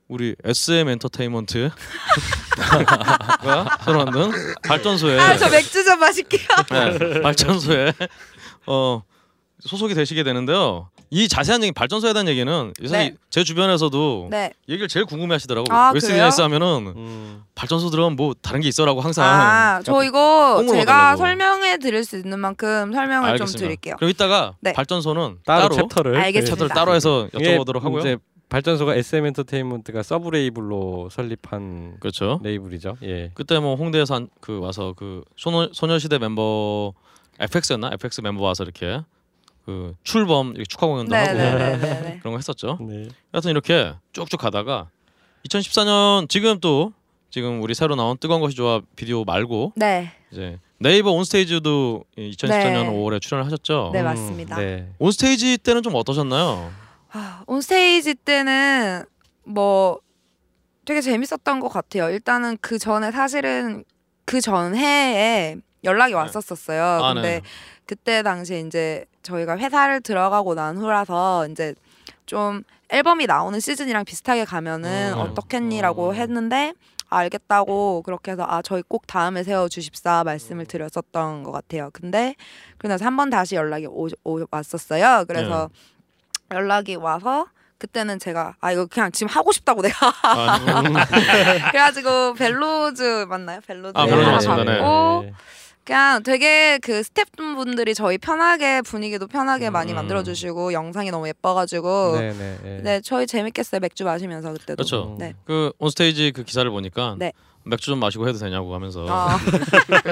우리 SM 엔터테인먼트가 새로 만든 발전소에 아 저 맥주 좀 마실게요. 네, 발전소에 어 소속이 되시게 되는데요. 이 자세한 얘기 발전소에 대한 얘기는 사실 네. 제 주변에서도 네. 얘기를 제일 궁금해하시더라고요. 아, 웨이스티 그래요? 드 쟈니스 하면은 음. 발전소 들어가면 뭐 다른 게 있어라고 항상 아, 저 이거 제가. 설명해 드릴 수 있는 만큼 설명을 좀 알겠습니다. 드릴게요. 그럼 이따가 네. 발전소는 따로, 따로, 챕터를 알겠습니다. 챕터를 따로 해서 여쭤보도록 하고요. 이제 발전소가 SM 엔터테인먼트가 서브 레이블로 설립한 그렇죠. 레이블이죠. 예. 그때 뭐 홍대에서 한, 그 와서 그 소녀, 소녀시대 멤버 FX였나 FX 멤버 와서 이렇게 그 출범 이렇게 축하 공연도 하고 네네네네. 그런 거 했었죠. 네. 하여튼 이렇게 쭉쭉 가다가 2014년 지금 또 지금 우리 새로 나온 뜨거운 것이 좋아 비디오 말고 네, 이제 네이버 온스테이지도 2014년 네. 5월에 출연을 하셨죠. 네 음, 맞습니다. 네. 온스테이지 때는 좀 어떠셨나요? 아, 온스테이지 때는 뭐 되게 재밌었던 것 같아요. 일단은 그 전에 사실은 그 전해에 연락이 왔었었어요. 아, 근데 네. 그때 당시에 이제 저희가 회사를 들어가고 난 후라서 이제 좀 앨범이 나오는 시즌이랑 비슷하게 가면 음, 어떻겠니라고 음. 했는데 알겠다고 그렇게 해서 아 저희 꼭 다음에 세워 주십사 말씀을 드렸었던 것 같아요. 근데 그러고 한번 다시 연락이 오, 오 왔었어요. 그래서 네. 연락이 와서 그때는 제가 아 이거 그냥 지금 하고 싶다고 내가 아, 그래가지고 벨로즈 맞나요? 벨로즈 아, 벨로즈 맞습니다. 네. 그냥 되게 그 스태프분들이 저희 편하게 분위기도 편하게 많이 음. 만들어주시고 영상이 너무 예뻐가지고 네. 네 네. 네. 저희 재밌겠어요 맥주 마시면서 그때도 그렇죠. 네. 그 온스테이지 그 기사를 보니까 네. 맥주 좀 마시고 해도 되냐고 하면서 아,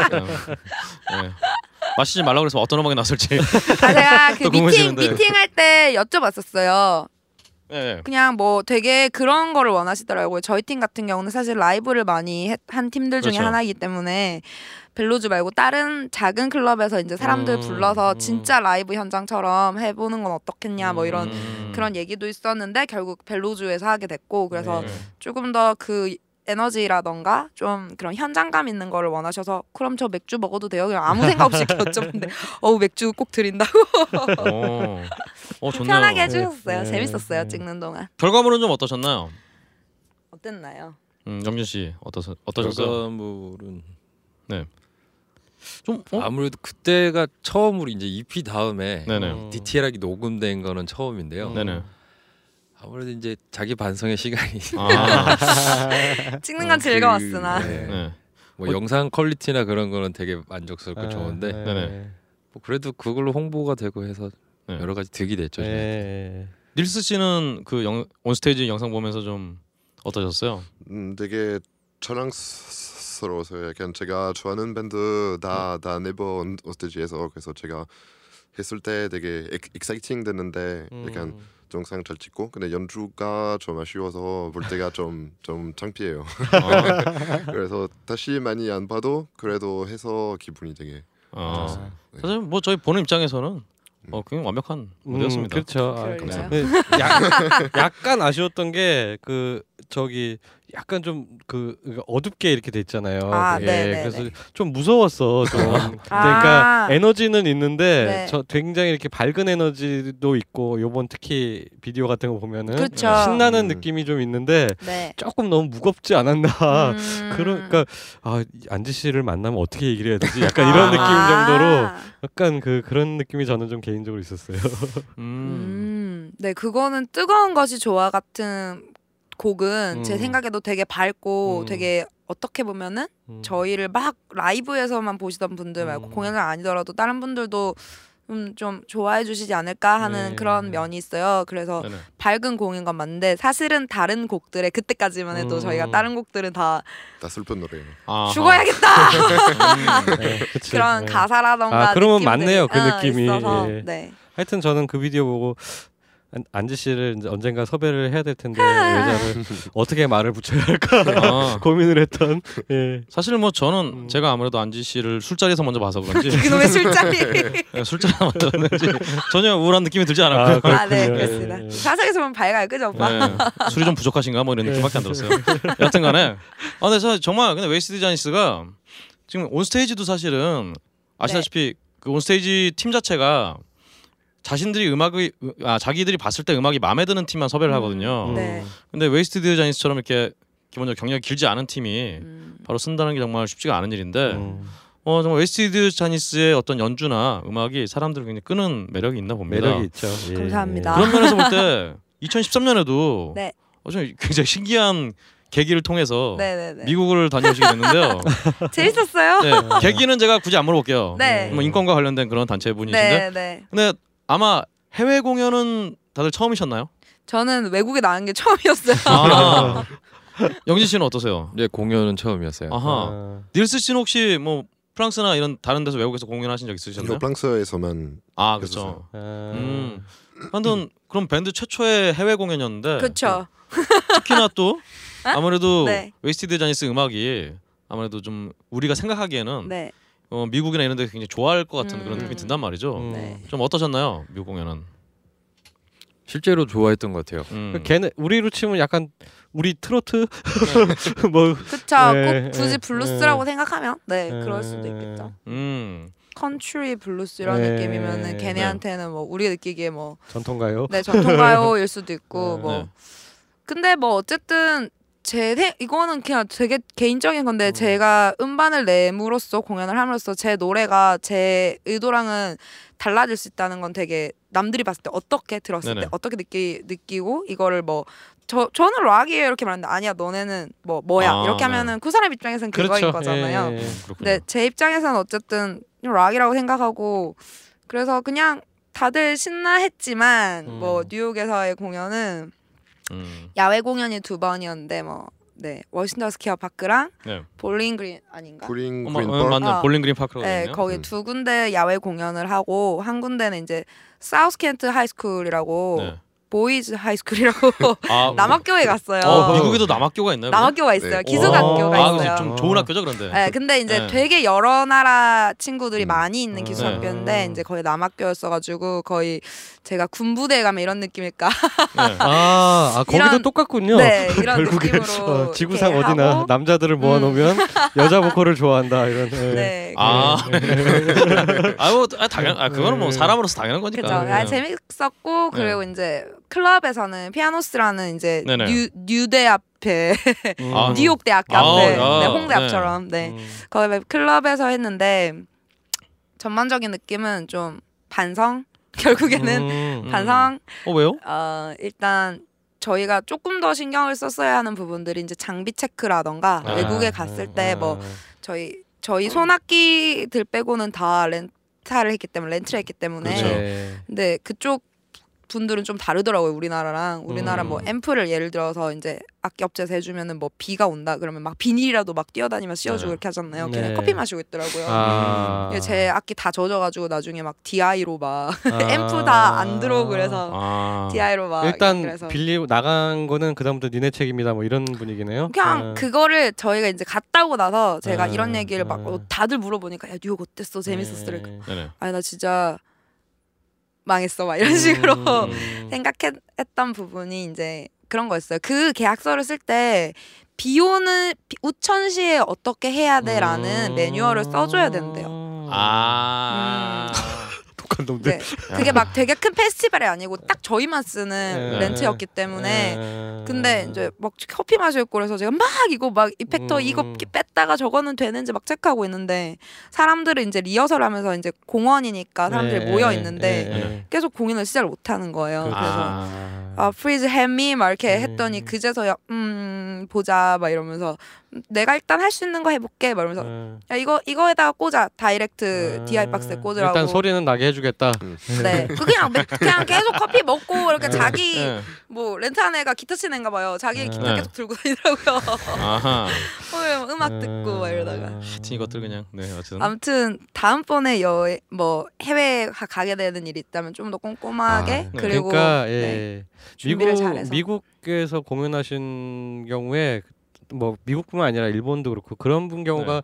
그냥, 네. 마시지 말라고 그래서 어떤 음악이 나왔을지 아 제가 그또 미팅 궁금해지는데. 미팅 할 때 여쭤봤었어요. 네. 그냥 뭐 되게 그런 거를 원하시더라고요. 저희 팀 같은 경우는 사실 라이브를 많이 했- 한 팀들 중에 그렇죠. 하나이기 때문에 벨로즈 말고 다른 작은 클럽에서 이제 사람들 음, 불러서 음. 진짜 라이브 현장처럼 해보는 건 어떻겠냐 뭐 이런 음. 그런 얘기도 있었는데 결국 벨로즈에서 하게 됐고 그래서 네. 조금 더 그 에너지라던가 좀 그런 현장감 있는 거를 원하셔서 그럼 저 맥주 먹어도 돼요? 그냥 아무 생각 없이 여쭤봤는데 어우 맥주 꼭 드린다고 어, 어 좋네요. 편하게 해주셨어요. 네, 재밌었어요 네. 찍는 동안 결과물은 좀 어떠셨나요? 어땠나요? 음, 영준 씨 어떠서 어떠셨어요? 결과물은 좀 어? 아무래도 그때가 처음으로 이제 EP 다음에 네네. 음. 디테일하게 녹음된 거는 처음인데요. 네네. 아무래도 이제 자기 반성의 시간이 아, 찍는 건 그, 즐거웠으나 네. 네. 뭐 영상 퀄리티나 그런 거는 되게 만족스럽고 아, 좋은데 네네. 뭐 그래도 그걸로 홍보가 되고 해서 네. 여러 가지 득이 됐죠. 네. 닐스 씨는 그 영, 온스테이지 영상 보면서 좀 어떠셨어요? 음, 되게 자랑스러워서 약간 제가 좋아하는 밴드 다다 네이버 온스테이지에서 그래서 제가 했을 때 되게 엑, exciting 됐는데 약간 음. 영상 잘 찍고 근데 연주가 좀 아쉬워서 볼 때가 좀 좀 창피해요. 아, 그래서 다시 많이 안 봐도 그래도 해서 기분이 되게 아. 아. 사실 뭐 저희 보는 입장에서는 어 그냥 완벽한 음, 무대였습니다. 그렇죠. 아? 네, 약, 약간 아쉬웠던 게 그 저기 약간 좀 그 어둡게 이렇게 돼 있잖아요. 아. 네, 네, 그래서 네. 좀 무서웠어. 좀. 그러니까 아. 에너지는 있는데 네. 저 굉장히 이렇게 밝은 에너지도 있고 요번 특히 비디오 같은 거 보면은 그렇죠. 신나는 음. 느낌이 좀 있는데 네. 조금 너무 무겁지 않았나. 음. 그러니까 아 안지 씨를 만나면 어떻게 얘기를 해야 되지? 약간 이런 느낌 정도로 아. 약간 그 그런 느낌이 저는 좀 개인적으로 있었어요. 음. 음. 네, 그거는 뜨거운 것이 좋아 같은 곡은 제 음. 생각에도 되게 밝고 음. 되게 어떻게 보면은 음. 저희를 막 라이브에서만 보시던 분들 말고 음. 공연을 아니더라도 다른 분들도 음, 좀 좋아해 주시지 않을까 하는 네. 그런 면이 있어요. 그래서 네네. 밝은 곡인 건 맞는데 사실은 다른 곡들에 그때까지만 해도 음. 저희가 다른 곡들은 다 다 슬픈 노래예요. 아하. 죽어야겠다 음. 네. 그런 네. 가사라던가 아, 그러면 느낌들이, 맞네요, 그 어, 느낌이. 있어서, 예. 네. 하여튼 저는 그 비디오 보고 안- 안지 씨를 이제 언젠가 섭외를 해야 될 텐데 여자를 어떻게 말을 붙여야 할까 아, 고민을 했던 예. 사실 뭐 저는 음. 제가 아무래도 안지 씨를 술자리에서 먼저 봐서 그런지 그놈의 술자리 네, 술자리 먼저 그런지 전혀 우울한 느낌이 들지 않았고요. 아, 아, 네. 그렇습니다. 예, 예. 사석에서 보면 밝아요, 그죠, 오빠? 네, 술이 좀 부족하신가 뭐 이런 느낌밖에 안 들었어요. 여하튼간에 아 근데 저 정말 근데 웨이스티드 쟈니스가 지금 온 스테이지도 사실은 아시다시피 그 온 스테이지 팀 자체가 자신들이 음악의 아 자기들이 봤을 때 음악이 마음에 드는 팀만 섭외를 하거든요. 네. 근데 웨이스티드 쟈니스처럼 이렇게 기본적으로 경력이 길지 않은 팀이 음. 바로 쓴다는 게 정말 쉽지가 않은 일인데 음. 어 정말 웨이스티드 쟈니스의 어떤 연주나 음악이 사람들을 굉장히 끄는 매력이 있나 봅니다. 매력이 있죠. 예. 감사합니다. 그런 면에서 볼 때 2013년에도 네. 어, 좀 굉장히 신기한 계기를 통해서 네네네. 미국을 다녀오시게 됐는데요. 재밌었어요? 네, 계기는 제가 굳이 안 물어볼게요. 네. 뭐 인권과 관련된 그런 단체 분이신데, 네, 네. 근데 아마 해외 공연은 다들 처음이셨나요? 저는 외국에 나간 게 처음이었어요. 아, 영진 씨는 어떠세요? 네 공연은 처음이었어요. 아하, 아, 닐스 씨는 혹시 뭐 프랑스나 이런 다른 데서 외국에서 공연하신 적 있으셨나요? 프랑스에서만 아 그렇죠. 아. 음, 하여튼 그럼 밴드 최초의 해외 공연이었는데 그렇죠. 특히나 또 아무래도 네. 웨이스티드 쟈니스 음악이 아무래도 좀 우리가 생각하기에는 네. 어, 미국이나 이런 데 굉장히 좋아할 것 같은 그런 음. 느낌이 든단 말이죠. 음. 네. 좀 어떠셨나요? 미국 공연은? 실제로 좋아했던 것 같아요. 음. 그 걔네 우리로 치면 약간 우리 트로트 뭐 그쵸. 네, 꼭 굳이 네, 블루스라고 네. 생각하면 네, 그럴 수도 네. 있겠죠. 음. 컨트리 블루스 이런 네. 느낌이면은 걔네한테는 뭐 우리가 느끼기에 뭐 전통가요. 네, 전통가요일 수도 있고 네. 뭐 네. 근데 뭐 어쨌든 제 생- 이거는 그냥 되게 개인적인 음. 건데 제가 음반을 내므로써 공연을 함으로써 제 노래가 제 의도랑은 달라질 수 있다는 건 되게 남들이 봤을 때 어떻게 들었을 네네. 때 어떻게 느끼 느끼고 이거를 뭐 저 저는 락이에요 이렇게 말하는데 아니야 너네는 뭐 뭐야 아, 이렇게 네. 하면은 그 사람 입장에서는 그거인 그렇죠. 거잖아요. 예, 예. 그렇군요. 근데 제 입장에서는 어쨌든 락이라고 생각하고 그래서 그냥 다들 신나했지만 음. 뭐 뉴욕에서의 공연은 음. 야외 공연이 두 번이었는데 뭐 네 워싱턴 스퀘어 파크랑 네. 볼링 그린 아닌가? 마- 그린 어, 볼 맞네. 아. 볼링 그린 파크라고 네. 거기 음. 두 군데 야외 공연을 하고 한 군데는 이제 사우스 켄트 하이스쿨이라고 네. boys high school이라고 아, 남학교에 갔어요. 어, 미국에도 남학교가 있나요? 남학교가 있어요. 네. 기숙학교가 아, 있어요. 좀 좋은 학교죠, 그런데. 네, 근데 이제 네. 되게 여러 나라 친구들이 음. 많이 있는 음. 기숙학교인데 네. 이제 거의 남학교였어가지고 거의 제가 군부대 가면 이런 느낌일까? 네. 아, 아 거기도 이런- 똑같군요. 네, 이런 결국에 느낌으로 어, 지구상 어디나 하고. 음. 남자들을 모아놓으면 여자 보컬을 좋아한다 이런. 예. 네, 아, 아, 뭐, 아, 당연, 아, 그거는 뭐 네. 사람으로서 당연한 거니까. 그죠. 네. 아, 재밌었고 그리고 이제 클럽에서는 피아노스라는 이제 네네. 뉴 뉴대 앞에 음. 아, 뉴욕 대학교 아, 앞에 야, 네, 홍대 네. 앞처럼 네 음. 거기 클럽에서 했는데 전반적인 느낌은 좀 반성 결국에는 음. 반성 어, 왜요? 어 일단 저희가 조금 더 신경을 썼어야 하는 부분들이 이제 장비 체크라던가 아, 외국에 갔을 때뭐 아. 저희 저희 손악기들 빼고는 다 렌탈을 했기 때문에 렌트를 했기 때문에 그렇죠. 네. 근데 그쪽 분들은 좀 다르더라고요 우리나라랑 우리나라 음. 뭐 앰프를 예를 들어서 이제 악기 업체에서 해주면은 뭐 비가 온다 그러면 막 비닐이라도 막 뛰어다니면서 씌워주고 네. 이렇게 하잖아요 네. 걔네 커피 마시고 있더라고요 아. 예, 제 악기 다 젖어가지고 나중에 막 DI로 막 아. 앰프 다 안 들어오고 그래서 아. DI로 막 일단 그래서 빌리 나간 거는 그다음부터 니네 책임이다 뭐 이런 분위기네요. 그냥 아. 그거를 저희가 이제 갔다 오고 나서 제가 아, 이런 얘기를 막 아. 어, 다들 물어보니까 야 뉴욕 어땠어 재밌었어 네. 그러니까. 아니 나 진짜 망했어 막 이런 식으로 음. 생각했던 부분이 이제 그런 거였어요. 그 계약서를 쓸 때 비오는 비- 우천시에 어떻게 해야 돼라는 음. 매뉴얼을 써줘야 된대요. 아. 독한 놈들. 네, 그게 막 되게 큰 페스티벌이 아니고 딱 저희만 쓰는 네. 렌트였기 때문에 네. 근데 이제 막 커피 있고 그래서 제가 막 이거 막 이펙터 음. 이거 뺐다가 저거는 되는지 막 체크하고 있는데 사람들은 이제 리허설 하면서 이제 공원이니까 사람들이 네. 모여 있는데 네. 네. 계속 공연을 시작을 못 하는 거예요. 그렇죠. 그래서 아. 아 please help me 막 이렇게 음. 했더니 그제서야 음 보자 막 이러면서 음, 내가 일단 할 수 있는 거 해볼게 막 이러면서 네. 야 이거 이거에다가 꽂아 다이렉트 아. DI 박스에 꽂으라고 일단 소리는 나게 해주 겠다. 네 그 그냥 매- 그냥 계속 커피 먹고 이렇게 자기 네. 뭐 렌트한 애가 기타 치는 애인가 봐요 자기 네. 기타 네. 계속 들고 다니더라고요 아하. 어, 음악 듣고 막 이러다가 하여튼 이것들 그냥 네 어쨌든 아무튼 다음번에 여행 뭐 해외 가- 가게 되는 일이 있다면 좀 더 꼼꼼하게 아, 네. 그리고 그러니까 네, 예. 준비를 미국 잘해서. 미국에서 공연하신 경우에 뭐 미국뿐만 아니라 일본도 그렇고 그런 분 경우가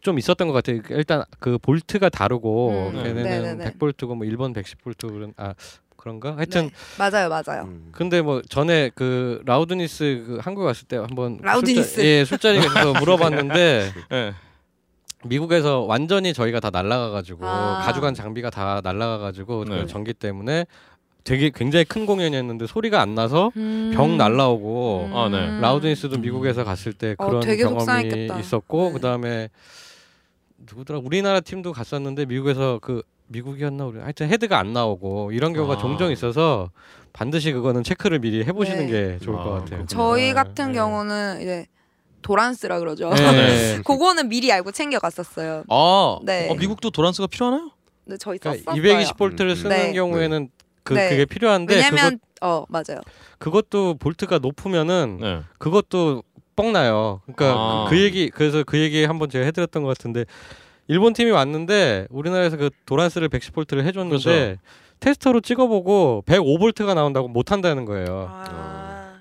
좀 있었던 것 같아요. 일단 그 볼트가 다르고 음, 걔네는 네네네. 100볼트고 뭐 일본 110볼트 그런 아 그런가? 하여튼 네, 맞아요 맞아요 음. 근데 뭐 전에 그 라우드니스 그 한국 왔을 때 한번 라우드니스. 술자, 예 술자리에서 물어봤는데 예. 미국에서 완전히 저희가 다 날라가가지고 아. 가져간 장비가 다 날라가가지고 그 네. 전기 때문에 되게 굉장히 큰 공연이었는데 소리가 안 나서 음. 병 날라오고 아, 네. 라우드니스도 미국에서 갔을 때 어, 그런 되게 경험이 속상했겠다. 있었고 네. 그다음에 누구더라 우리나라 팀도 갔었는데 미국에서 그 미국이었나 우리 하여튼 헤드가 안 나오고 이런 경우가 아. 종종 있어서 반드시 그거는 체크를 미리 해보시는 네. 게 좋을 아, 것 같아요. 저희 네. 같은 네. 경우는 이제 도란스라 그러죠. 네. 그거는 미리 알고 챙겨 갔었어요. 아, 네. 어, 미국도 도란스가 필요하나요? 근데 저희 그러니까 썼어요. 220볼트를 음. 쓰는 네. 경우에는 그 네. 그게 필요한데 왜냐면 어 맞아요. 그것, 그것도 볼트가 높으면은 네. 그것도 뻥 나요. 그러니까 아. 그 얘기 그래서 그 얘기 한번 제가 해드렸던 것 같은데 일본 팀이 왔는데 우리나라에서 그 도란스를 110볼트를 해줬는데 그렇죠. 테스터로 찍어보고 105볼트가 나온다고 못 한다는 거예요. 아.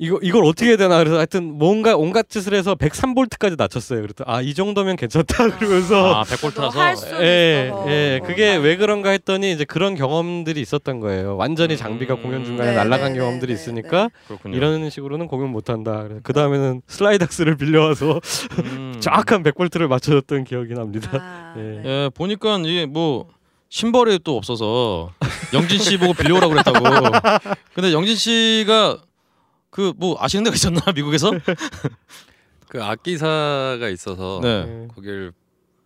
이거 이걸 어떻게 해야 되나 그래서 하여튼 뭔가 온갖 짓을 해서 103볼트까지 낮췄어요. 그랬더니 아이 정도면 괜찮다 그러면서 아, 100볼트라서. 할 수- 예. 예, 어, 그게 맞아요. 왜 그런가 했더니 이제 그런 경험들이 있었던 거예요. 완전히 장비가 음. 공연 중간에 네, 날아간 네, 경험들이 네, 있으니까 그렇군요. 이런 식으로는 공연 못 한다. 그 다음에는 슬라이닥스를 빌려와서 음. 정확한 100볼트를 맞춰줬던 기억이 납니다. 아, 예. 네. 예, 보니까 이게 뭐 신발이 또 없어서 영진 씨 보고 빌려오라고 그랬다고. 근데 영진 씨가 그 뭐 아시는 데가 있었나 미국에서? 그 악기사가 있어서 네. 거길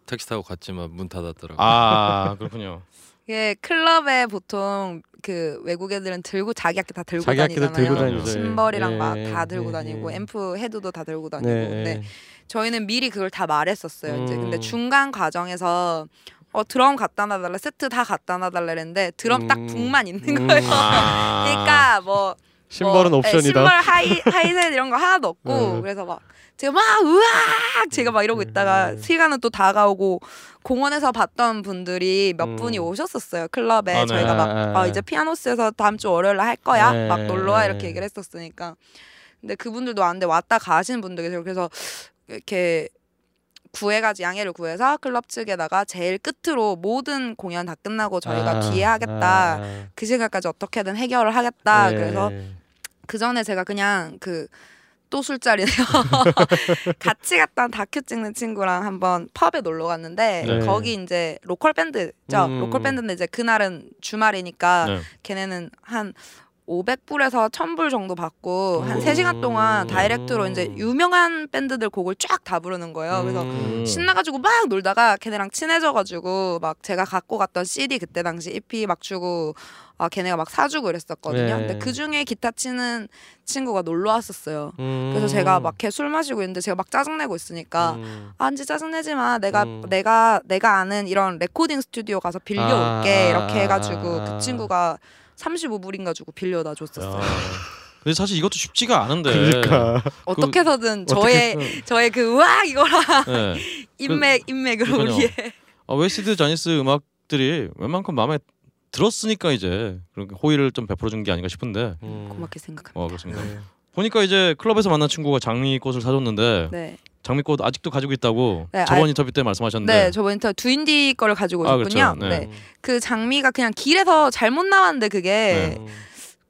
택시 타고 갔지만 문 닫았더라고요. 아 그렇군요. 이게 클럽에 보통 그 외국 애들은 들고 자기 악기 다 들고 자기 다니잖아요. 들고 다니죠. 심벌이랑 예, 막 예, 다 들고 예, 다니고 예. 앰프 헤드도 다 들고 다니고. 네. 근데 저희는 미리 그걸 다 말했었어요. 이제 근데 음. 중간 과정에서 어 드럼 갖다 놔달라 세트 다 갖다 놔달라 그랬는데 드럼 딱 음. 북만 있는 음. 거예요. 아. 그러니까 뭐 심벌은 뭐, 예, 옵션이다. 심벌 hi 하이셋 이런 거 하나도 없고 음. 그래서 막 제가 막 으악 제가 막 이러고 있다가 음. 시간은 또 다가오고 공원에서 봤던 분들이 몇 음. 분이 오셨었어요 클럽에 아, 네. 저희가 막 아, 아, 어, 이제 피아노스에서 다음 주 월요일 날할 거야 네. 막 놀러 와 이렇게 얘기를 했었으니까 근데 그분들도 왔는데 왔다 가시는 분들 계세요 그래서 이렇게 구해가지고 양해를 구해서 클럽 측에다가 제일 끝으로 모든 공연 다 끝나고 저희가 아, 뒤에 하겠다 아, 그 시간까지 어떻게든 해결을 하겠다 예. 그래서 그 전에 제가 그냥 그 또 술자리네요. 같이 갔던 다큐 찍는 친구랑 한번 펍에 놀러 갔는데 네. 거기 이제 로컬 밴드죠. 음. 로컬 밴드인데 이제 그날은 주말이니까 네. 걔네는 한 500불에서 1000불 정도 받고 한 음. 3시간 동안 direct로 이제 유명한 밴드들 곡을 쫙 다 부르는 거예요. 그래서 음. 신나가지고 막 놀다가 걔네랑 친해져가지고 막 제가 갖고 갔던 CD 그때 당시 EP 막 주고 아 걔네가 막 사주고 그랬었거든요. 네. 근데 그 중에 기타 치는 친구가 놀러 왔었어요. 음. 그래서 제가 막 걔 술 마시고 있는데 제가 막 짜증 내고 있으니까 음. 아 이제 짜증 내지 마 내가 음. 내가 내가 아는 이런 레코딩 스튜디오 가서 빌려 올게 아, 이렇게 해가지고 아. 그 친구가 35불인가 주고 빌려다 줬었어요. 야. 근데 사실 이것도 쉽지가 않은데. 그러니까 어떻게 해서든 저의 저의 그 우악 이거랑 네. 인맥 인맥으로 그러니까요. 우리의 아, 웨스티드 자니스 음악들이 웬만큼 마음에 들었으니까 이제 그렇게 호의를 좀 베풀어 준 게 아닌가 싶은데. 음. 고맙게 생각합니다. 어 그렇습니다. 네. 보니까 이제 클럽에서 만난 친구가 장미 꽃을 사줬는데 네. 장미꽃 아직도 가지고 있다고 네, 저번 알- 인터뷰 때 말씀하셨는데. 네, 저번 인터 두인디 거를 가지고 아, 오셨군요. 그렇죠. 네. 네. 그 장미가 그냥 길에서 잘못 나왔는데 그게 음.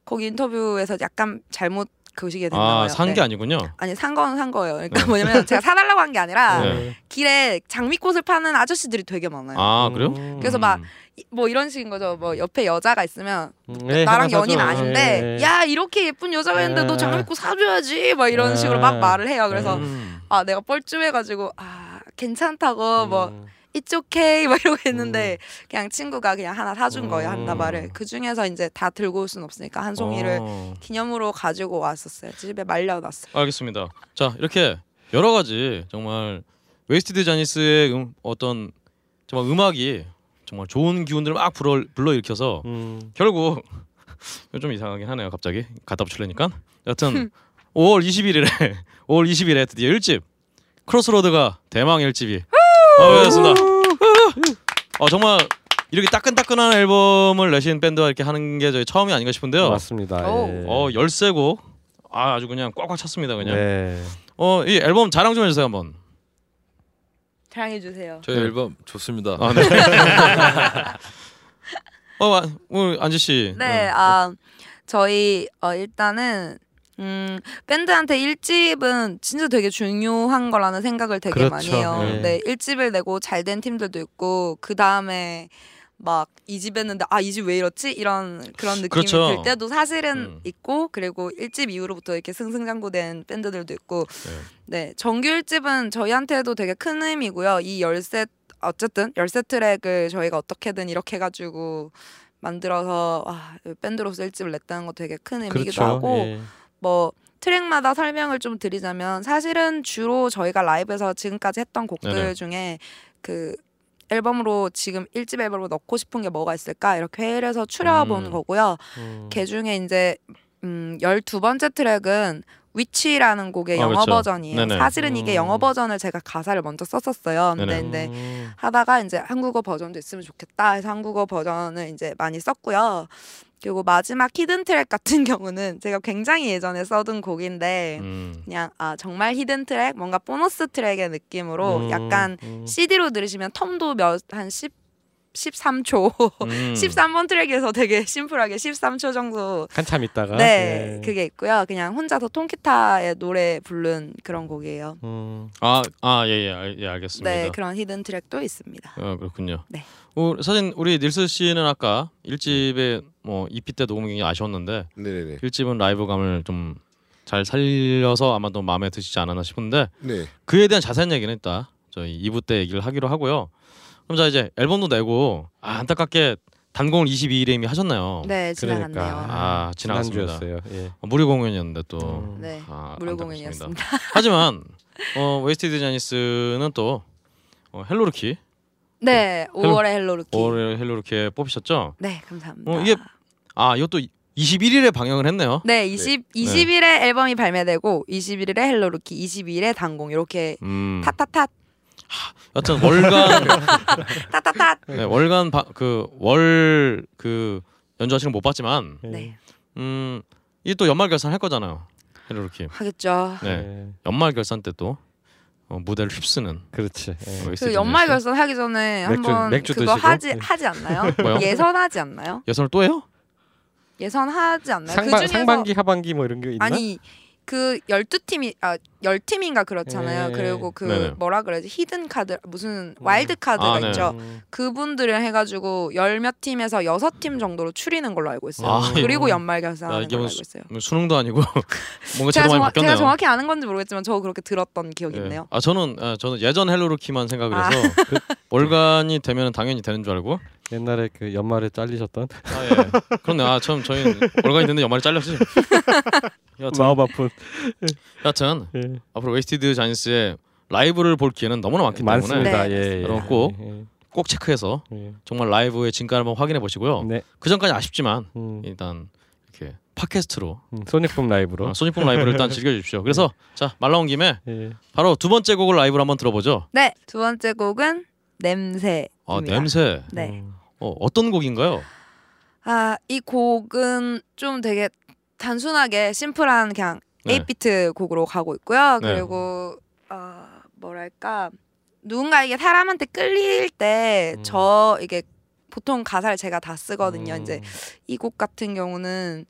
거기 인터뷰에서 약간 잘못 그시게 됐나 봐요. 아, 산게 네. 아니군요. 아니 산 건 산 거예요. 그러니까 네. 뭐냐면 제가 사달라고 한 게 아니라 네. 길에 장미꽃을 파는 아저씨들이 되게 많아요. 아, 그래요? 음. 그래서 막 이- 뭐 이런 식인 거죠. 뭐 옆에 여자가 있으면 음, 예, 나랑 연인 사줘. 아닌데 예. 야 이렇게 예쁜 여자가 있는데 너 예. 장미꽃 사줘야지 막 이런 예. 식으로 막 말을 해요. 그래서 음. 아 내가 뻘쭘해가지고 아 괜찮다고 뭐 음. it's okay 막 이러고 했는데 그냥 친구가 그냥 하나 사준 거예요 음. 한다발을 그 중에서 이제 다 들고 올 수는 없으니까 한 송이를 어. 기념으로 가지고 왔었어요 집에 말려놨어요 알겠습니다. 자 이렇게 여러 가지 정말 웨스티드 자니스의 음, 어떤 정말 음악이 정말 좋은 기운들을 막 불러 불러 일으켜서 음. 결국 좀 이상하긴 하네요. 갑자기 갖다 붙이려니까. 여튼 5월 21일에 5월 20일에 드디어 1집 크로스로드가 대망 1집이 나왔습니다. 어 정말 이렇게 따끈따끈한 앨범을 내신 밴드가 이렇게 하는 게 저희 처음이 아닌가 싶은데요. 맞습니다. 오. 예. 어 열세곡 아 아주 그냥 꽉꽉 찼습니다 그냥. 네. 어이 앨범 자랑 좀 해주세요 한번. 사랑해 주세요 저희 네. 앨범 좋습니다. 아, 네. 어, 아, 오늘 안지 씨. 네, 아 저희 어, 일단은 음, 밴드한테 1집은 진짜 되게 중요한 거라는 생각을 되게 그렇죠. 많이 해요. 네. 네, 1집을 내고 잘 된 팀들도 있고 그 다음에 막 2집 했는데 아 2집 왜 이렇지 이런 그런 느낌이 그렇죠. 들 때도 사실은 음. 있고 그리고 1집 이후로부터 이렇게 승승장구된 밴드들도 있고 네 정규 1집은 저희한테도 되게 큰 의미고요. 이 열세 어쨌든 열세 트랙을 저희가 어떻게든 이렇게 해가지고 만들어서 와, 밴드로서 1집을 냈다는 거 되게 큰 의미이기도 그렇죠. 하고 예. 뭐 트랙마다 설명을 좀 드리자면 사실은 주로 저희가 라이브에서 지금까지 했던 곡들 네네. 중에 그 앨범으로 지금 1집 앨범으로 넣고 싶은 게 뭐가 있을까 이렇게 회의를 해서 추려본 음. 거고요. 음. 그 중에 이제 음 12번째 트랙은 Witch라는 곡의 아, 영어 그렇죠. 버전이에요. 네네. 사실은 이게 음. 영어 버전을 제가 가사를 먼저 썼었어요. 근데. 근데 음. 하다가 이제 한국어 버전도 있으면 좋겠다 해서 한국어 버전을 이제 많이 썼고요. 그리고 마지막 hidden track 같은 경우는 제가 굉장히 예전에 써둔 곡인데 음. 그냥 아 정말 hidden track 뭔가 보너스 트랙의 느낌으로 음. 약간 음. CD로 들으시면 term도 몇한 10, 13초 음. 13번 트랙에서 되게 심플하게 13초 정도 한참 있다가 네 예. 그게 있고요. 그냥 혼자서 통기타에 노래 부른 그런 곡이에요. 음. 아, 아, 예, 예, 알- 예, 알겠습니다. 네 그런 hidden track도 있습니다. 어, 그렇군요. 네. 어, 사실 우리 닐스 씨는 아까 1집에 뭐 EP 때 녹음이 아쉬웠는데 네네네. 1집은 라이브감을 좀 잘 살려서 아마도 마음에 드시지 않았나 싶은데 네. 그에 대한 자세한 얘기는 이따 저희 2부 때 얘기를 하기로 하고요. 그럼 자 이제 앨범도 내고 아, 안타깝게 단공을 22일에 이미 하셨나요? 네 그러니까. 지나갔네요. 아 지나갔습니다. 지난주였어요. 예. 어, 무료 공연이었는데 또 음. 네 아, 무료. 공연이었습니다. 하지만 어, 웨이스티드 자니스는 또 어, 헬로루키 네 5월의 헬로루키. 올해 헬로루키에 뽑히셨죠? 네 감사합니다. 어, 이게 아 이것도 21일에 방영을 했네요. 네 20, 20일에 앨범이 발매되고 21일에 헬로루키 22일에 단공 이렇게 음. 탓탓탓 여튼 월간 탓탓탓 네, 월간 그월그 연주하시는 거못 봤지만 예. 네음 이게 또 연말 결산 할 거잖아요. 헬로루키. 하겠죠. 네. 예. 연말 결산 때또 어, 무대를 휩쓰는 그렇지. 예. 그 연말. 결산 하기 전에 맥주- 한번 맥주 그거 드시고? 하지 네. 하지 않나요? 예선하지 않나요? 예선을 또 해요? 예선하지 않나요? 상반, 그 중에서 상반기 하반기 뭐 이런 게 있나? 아니 그 12팀이 아 10팀인가 그렇잖아요. 예. 그리고 그 네네. 뭐라 그러지? 히든 카드 무슨 와일드 카드가 아, 네. 있죠. 음. 그분들을 해 가지고 열 몇 팀에서 여섯 팀 정도로 추리는 걸로 알고 있어요. 아, 그리고 예. 연말 야, 결산하는 이게 걸로 뭐 알고 있어요. 뭐 수능도 아니고 뭔가 제가, 바뀌었네요. 제가 정확히 아는 건지 모르겠지만 저 그렇게 들었던 기억이 예. 있네요. 아 저는 아, 저는 예전 헬로루키만 생각을 아. 해서 그 월간이 되면 당연히 되는 줄 알고 옛날에 그 연말에 잘리셨던 아 예. 그렇네. 아 처음 저희는 월간이 됐는데 연말에 잘렸지. 여튼, 마음 아픈 여튼 예. 앞으로 웨이스티드 자니스의 라이브를 볼 기회는 너무나 많기 때문에 많습니다. 네, 예, 예. 여러분 꼭 예, 꼭 체크해서 예. 정말 라이브의 진가를 한번 확인해 보시고요. 네. 그 전까지 아쉽지만 음, 일단 이렇게 팟캐스트로 음, 소닉붐 라이브로. 어, 소닉붐 라이브를 일단 즐겨주십시오. 그래서 자 말 나온 김에 예. 바로 두 번째 곡을 라이브로 한번 들어보죠. 네, 두 번째 곡은 냄새. 아 냄새. 네. 음, 어, 어떤 곡인가요? 아, 이 곡은 좀 되게 단순하게 심플한 그냥 네. 8비트 곡으로 가고 있고요. 네. 그리고 어, 뭐랄까 누군가에게 사람한테 끌릴 때 음. 저 이게 보통 가사를 제가 다 쓰거든요. 음, 이제 이 곡 같은 경우는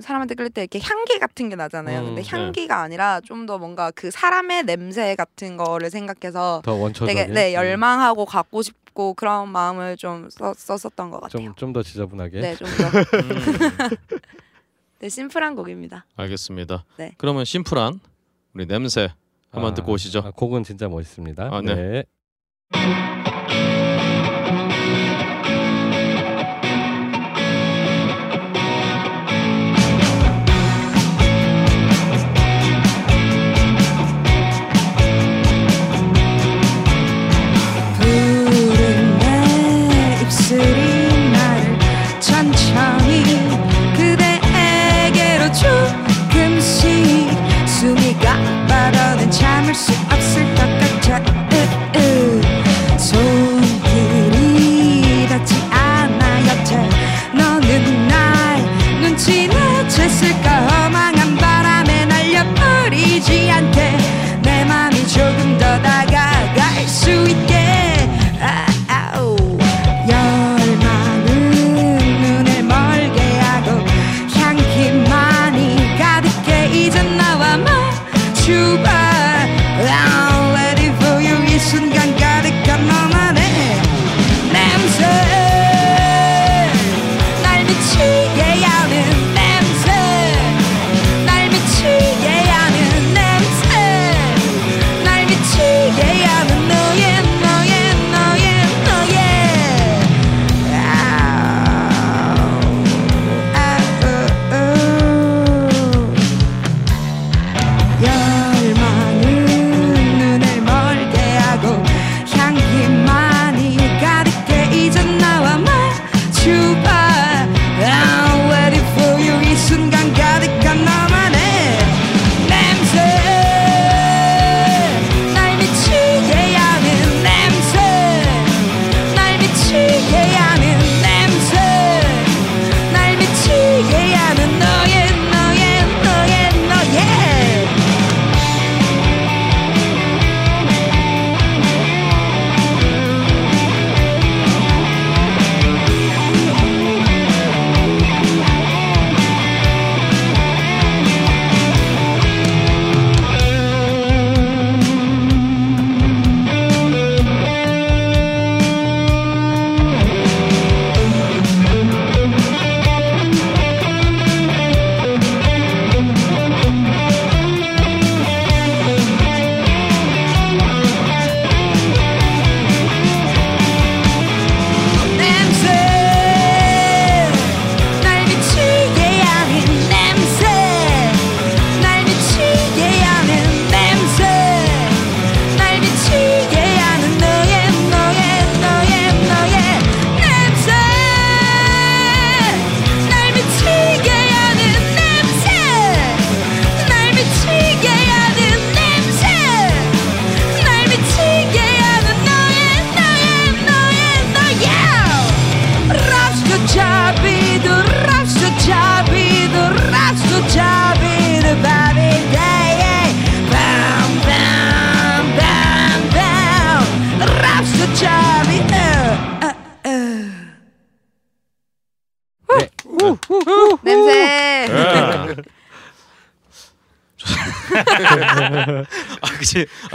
사람한테 끌릴 때 이렇게 향기 같은 게 나잖아요. 음, 근데 네. 향기가 아니라 좀 더 뭔가 그 사람의 냄새 같은 거를 생각해서. 되게 네 음, 열망하고 갖고 싶고 그런 마음을 좀 써, 썼었던 것 같아요. 좀 좀 더 지저분하게. 네, 좀 더. 음, 네, 심플한 곡입니다. 알겠습니다. 네. 그러면 심플한 우리 냄새 한번 아, 듣고 오시죠. 아, 곡은 진짜 멋있습니다. 아, 네. 푸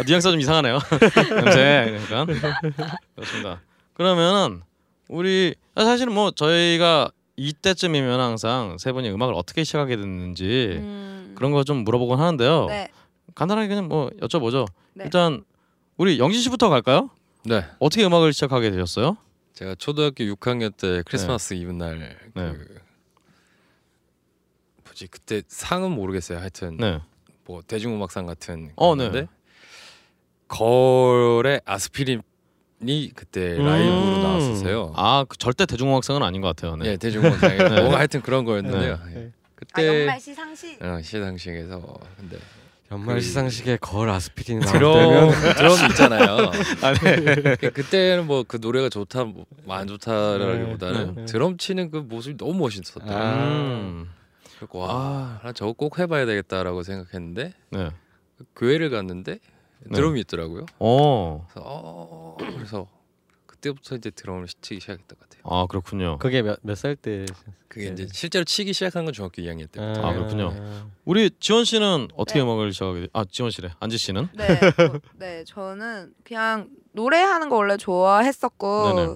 아, 뉘앙스가 좀 이상하네요. 냄새. 그러니까. 그렇습니다. 그러면 우리 아, 사실은 뭐 저희가 이때쯤이면 항상 세 분이 음악을 어떻게 시작하게 됐는지 음. 그런 거 좀 물어보곤 하는데요. 네. 간단하게 그냥 뭐 여쭤보죠. 네. 일단 우리 영진 씨부터 갈까요? 네. 어떻게 음악을 시작하게 되셨어요? 제가 초등학교 6학년 때 크리스마스 이브 날그 네. 뭐지 그때 상은 모르겠어요. 하여튼 네. 뭐 대중음악상 같은 어, 건데 네. 거울의 아스피린이 그때 음. 라이브로 나왔었어요. 아, 그 절대 대중음악상은 아닌 것 같아요. 네. 예, 네. 뭔가 하여튼 그런 거였는데요. 네. 예. 아 그때 연말 시상식. 어, 시상식에서 근데 연말 그- 시상식에 거울 아스피린 드럼 나오면 드럼 있잖아요. 아, 네. 그때는 뭐 그 노래가 좋다 뭐 안 좋다라기보다는 네, 네. 드럼 치는 그 모습이 너무 멋있었다. 아. 와, 나 저거 꼭 해봐야 되겠다라고 생각했는데 네. 교회를 갔는데 네. 드럼이 있더라고요. 어. 그래서, 어, 그래서 그때부터 이제 드럼을 치기 시작했던 것 같아요. 아, 그렇군요. 그게 몇몇살 때? 그게 네. 이제 실제로 치기 시작한 건 중학교 2학년 때. 아, 그렇군요. 우리 지원 씨는 어떻게 음악을 시작하게 돼? 아, 지원 씨래. 안지 씨는? 네, 저, 네, 저는 그냥 노래하는 거 원래 좋아했었고, 네네.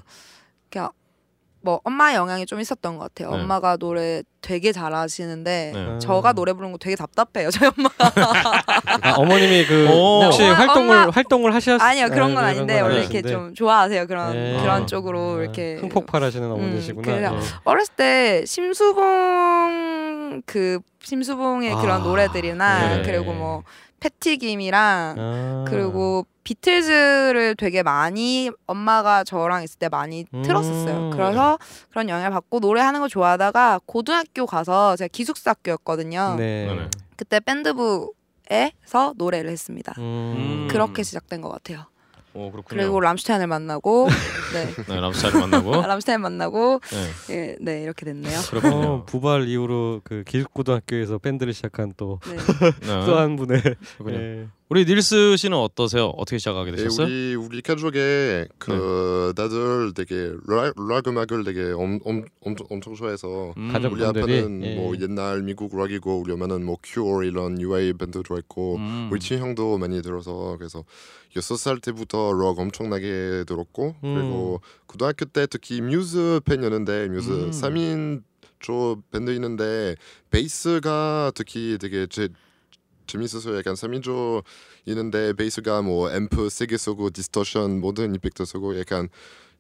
뭐 엄마 영향이 좀 있었던 것 같아요. 네. 엄마가 노래 되게 잘하시는데 네. 저가 노래 부르는 거 되게 답답해요. 저희 엄마가 아, 어머님이 그 오. 혹시 엄마- 활동을 엄마- 활동을 하셨 아니요 그런 건 아, 아닌데 건 원래. 이렇게 좀 좋아하세요 그런 네. 그런 아. 쪽으로 이렇게 흥폭발하시는 어머니시구나. 그래서 예. 어렸을 때 심수봉 그 심수봉의 그런 아, 노래들이나 네. 그리고 뭐 패티김이랑 아. 그리고 비틀즈를 되게 많이 엄마가 저랑 있을 때 많이 음. 틀었었어요. 그래서 그런 영향을 받고 노래하는 걸 좋아하다가 고등학교 가서 제가 기숙사 학교였거든요. 네. 네네. 그때 밴드부에서 노래를 했습니다. 음. 그렇게 시작된 것 같아요. 오, 그렇군요. 그리고 람슈타인을 만나고 네. 네, 람슈타인을 만나고. 람슈타인 만나고 네. 예, 네 이렇게 됐네요. 그렇군요. 어, 부발 이후로 그 기숙고등학교에서 밴드를 시작한 또또 네. 한 네. 분의 그렇군요. 예. 우리 닐스 씨는 어떠세요? 어떻게 시작하게 네, 되셨어요? 우리 우리 가족에 그 다들 되게 락, 락 음악을 되게 엄, 엄, 엄청 엄청 좋아해서 음, 우리 아빠는 예. 뭐 옛날 미국 락이고 우리 엄마는 뭐 큐어 이런 UK 밴드 좋아했고 음. 우리 친형도 많이 들어서 그래서 여섯 살 때부터 락 엄청나게 들었고 음. 그리고 고등학교 때 특히 뮤즈 팬이었는데 뮤즈 음. 3인 조 밴드 있는데 베이스가 특히 되게 제 재밌어서 약간 3인조 있는데 베이스가 뭐 앰프 세게 쓰고 distortion 모든 effect 쓰고 약간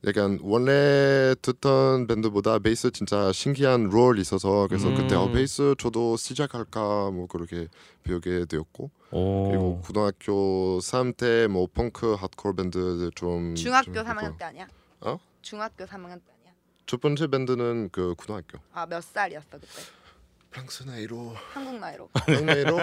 약간 원래 듣던 밴드보다 베이스 진짜 신기한 role 있어서 그래서 그때 어 음. 베이스 저도 시작할까 뭐 그렇게 배우게 되었고 오. 그리고 고등학교 3 때 뭐 펑크 핫코어 밴드 좀 중학교 좀 3학년 해보고. 때 아니야? 어? 중학교 3학년 때 아니야? 첫 번째 밴드는 그 고등학교 아 몇 살이었어 그때? 프랑스 나이로 한국 나이로 한국 나이로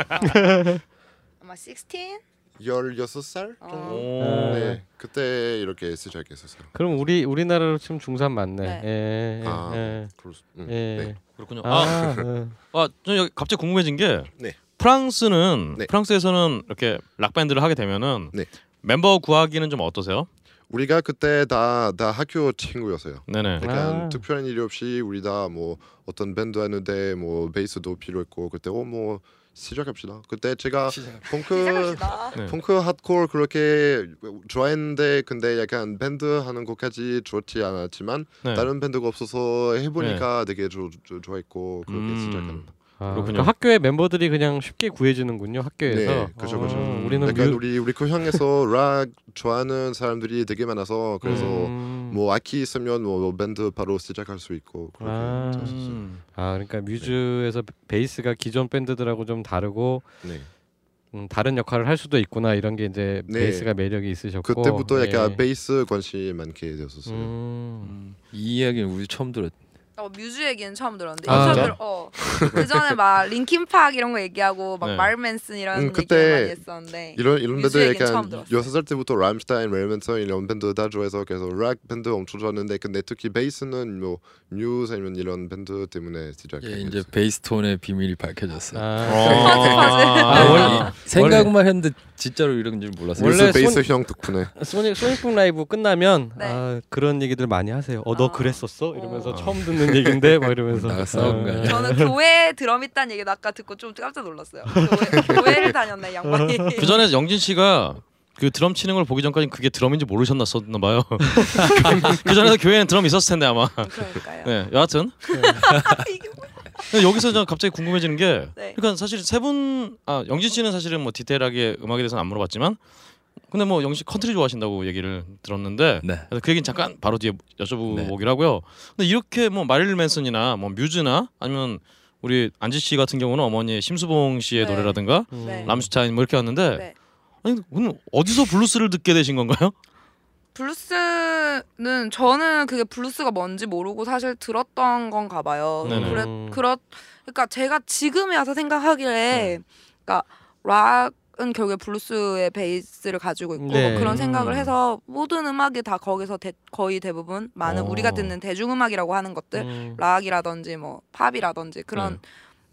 아마 16? 16살 정도 오. 네 그때 이렇게 시작했었어요 그럼 우리 우리나라로 치면 중3 맞네. 네. 예. 예. 아 예. 그렇 음, 예. 네. 그렇군요. 아, 아, 예. 아, 저 여기 갑자기 궁금해진 게 네. 프랑스는 네. 프랑스에서는 이렇게 락 밴드를 하게 되면은 네. 멤버 구하기는 좀 어떠세요? 우리가 그때 다 다 학교 친구였어요. 네네. 약간 아. 특별한 일이 없이 우리 다 뭐 어떤 밴드 하는데 뭐 베이스도 필요했고 그때 어뭐 시작합시다. 그때 제가 펑크 시작합시다. 네. 펑크 하드코어 그렇게 좋아했는데 근데 약간 밴드 하는 것까지 좋지 않았지만 네. 다른 밴드가 없어서 해보니까 되게 조, 조, 좋아했고 그렇게 음. 시작합니다. 아, 그렇군요. 그러니까 학교의 멤버들이 그냥 쉽게 구해주는군요. 학교에서. 네, 그죠, 그죠. 어, 우리는 약간 뮤- 우리 우리 고향에서 락 좋아하는 사람들이 되게 많아서 그래서 음. 뭐 악기 있으면 뭐 밴드 바로 시작할 수 있고 그렇게 아. 아 그러니까 뮤즈에서 베이스가 기존 밴드들하고 좀 다르고 네. 음, 다른 역할을 할 수도 있구나 이런 게 이제 네. 베이스가 매력이 있으셨고 그때부터 약간 예. 베이스 관심 많게 되었었어요. 음. 이 이야기는 우리 처음 들었. 어, 뮤즈 얘기는 처음 들었는데 아, 아, 진짜? 어. 그 전에 막 링킨팍 이런 거 얘기하고 막 네. 말맨슨 이런 음, 얘기 그때 많이 했었는데 이런 이런 밴드 약간. 여섯 살 때부터 람슈타인, 멜멘슨 이런 밴드 다 좋아해서 그래서 락 밴드 엄청 좋아했는데 근데 특히 베이스는 뭐 뮤즈 아니면 이런 밴드 때문에 시작했어요. 예, 이제 베이스톤의 비밀이 밝혀졌어요. 아, 아, 원래- 생각만 했는데 진짜로 이런 줄 몰랐어요. 원래 베이스 손- 형 덕분에 소닉 소닉붐 라이브 끝나면 네. 아, 그런 얘기들 많이 하세요. 어너 아. 그랬었어? 이러면서 어. 처음 듣는 있는 얘긴데 막 이러면서 나가 싸우는 거 아니야? 저는 교회에 드럼 있다는 얘기도 아까 듣고 좀 깜짝 놀랐어요. 교회, 교회를 다녔네 이 양반이. 그 전에 영진 씨가 그 드럼 치는 걸 보기 전까지 그게 드럼인지 모르셨나 봐요. 그 전에 교회에는 드럼 있었을 텐데 아마. 그러니까요. 네, 여하튼 여기서 저 갑자기 궁금해지는 게 네. 그러니까 사실 세 분 아 영진 씨는 사실은 뭐 디테일하게 음악에 대해서는 안 물어봤지만 근데 뭐씨 컨트리 좋아하신다고 얘기를 들었는데 네. 그래서 그 얘기는 잠깐 바로 뒤에 여쭤보기로 하고요. 근데 이렇게 뭐 마릴린 맨슨이나 뭐 뮤즈나 아니면 우리 안지 씨 같은 경우는 어머니 심수봉 씨의 네. 노래라든가 음. 네. 람슈타인 뭐 이렇게 왔는데 네. 아니 그럼 어디서 블루스를 듣게 되신 건가요? 블루스는 저는 그게 블루스가 뭔지 모르고 사실 들었던 건가 봐요. 네네. 그래 음. 그렇 그러니까 제가 지금에 와서 생각하기에 네. 그러니까 락 은 결국에 블루스의 베이스를 가지고 있고 네. 뭐 그런 생각을 음. 해서 모든 음악이 다 거기서 대, 거의 대부분 많은 어. 우리가 듣는 대중음악이라고 하는 것들 음. 락이라든지 뭐 팝이라든지 그런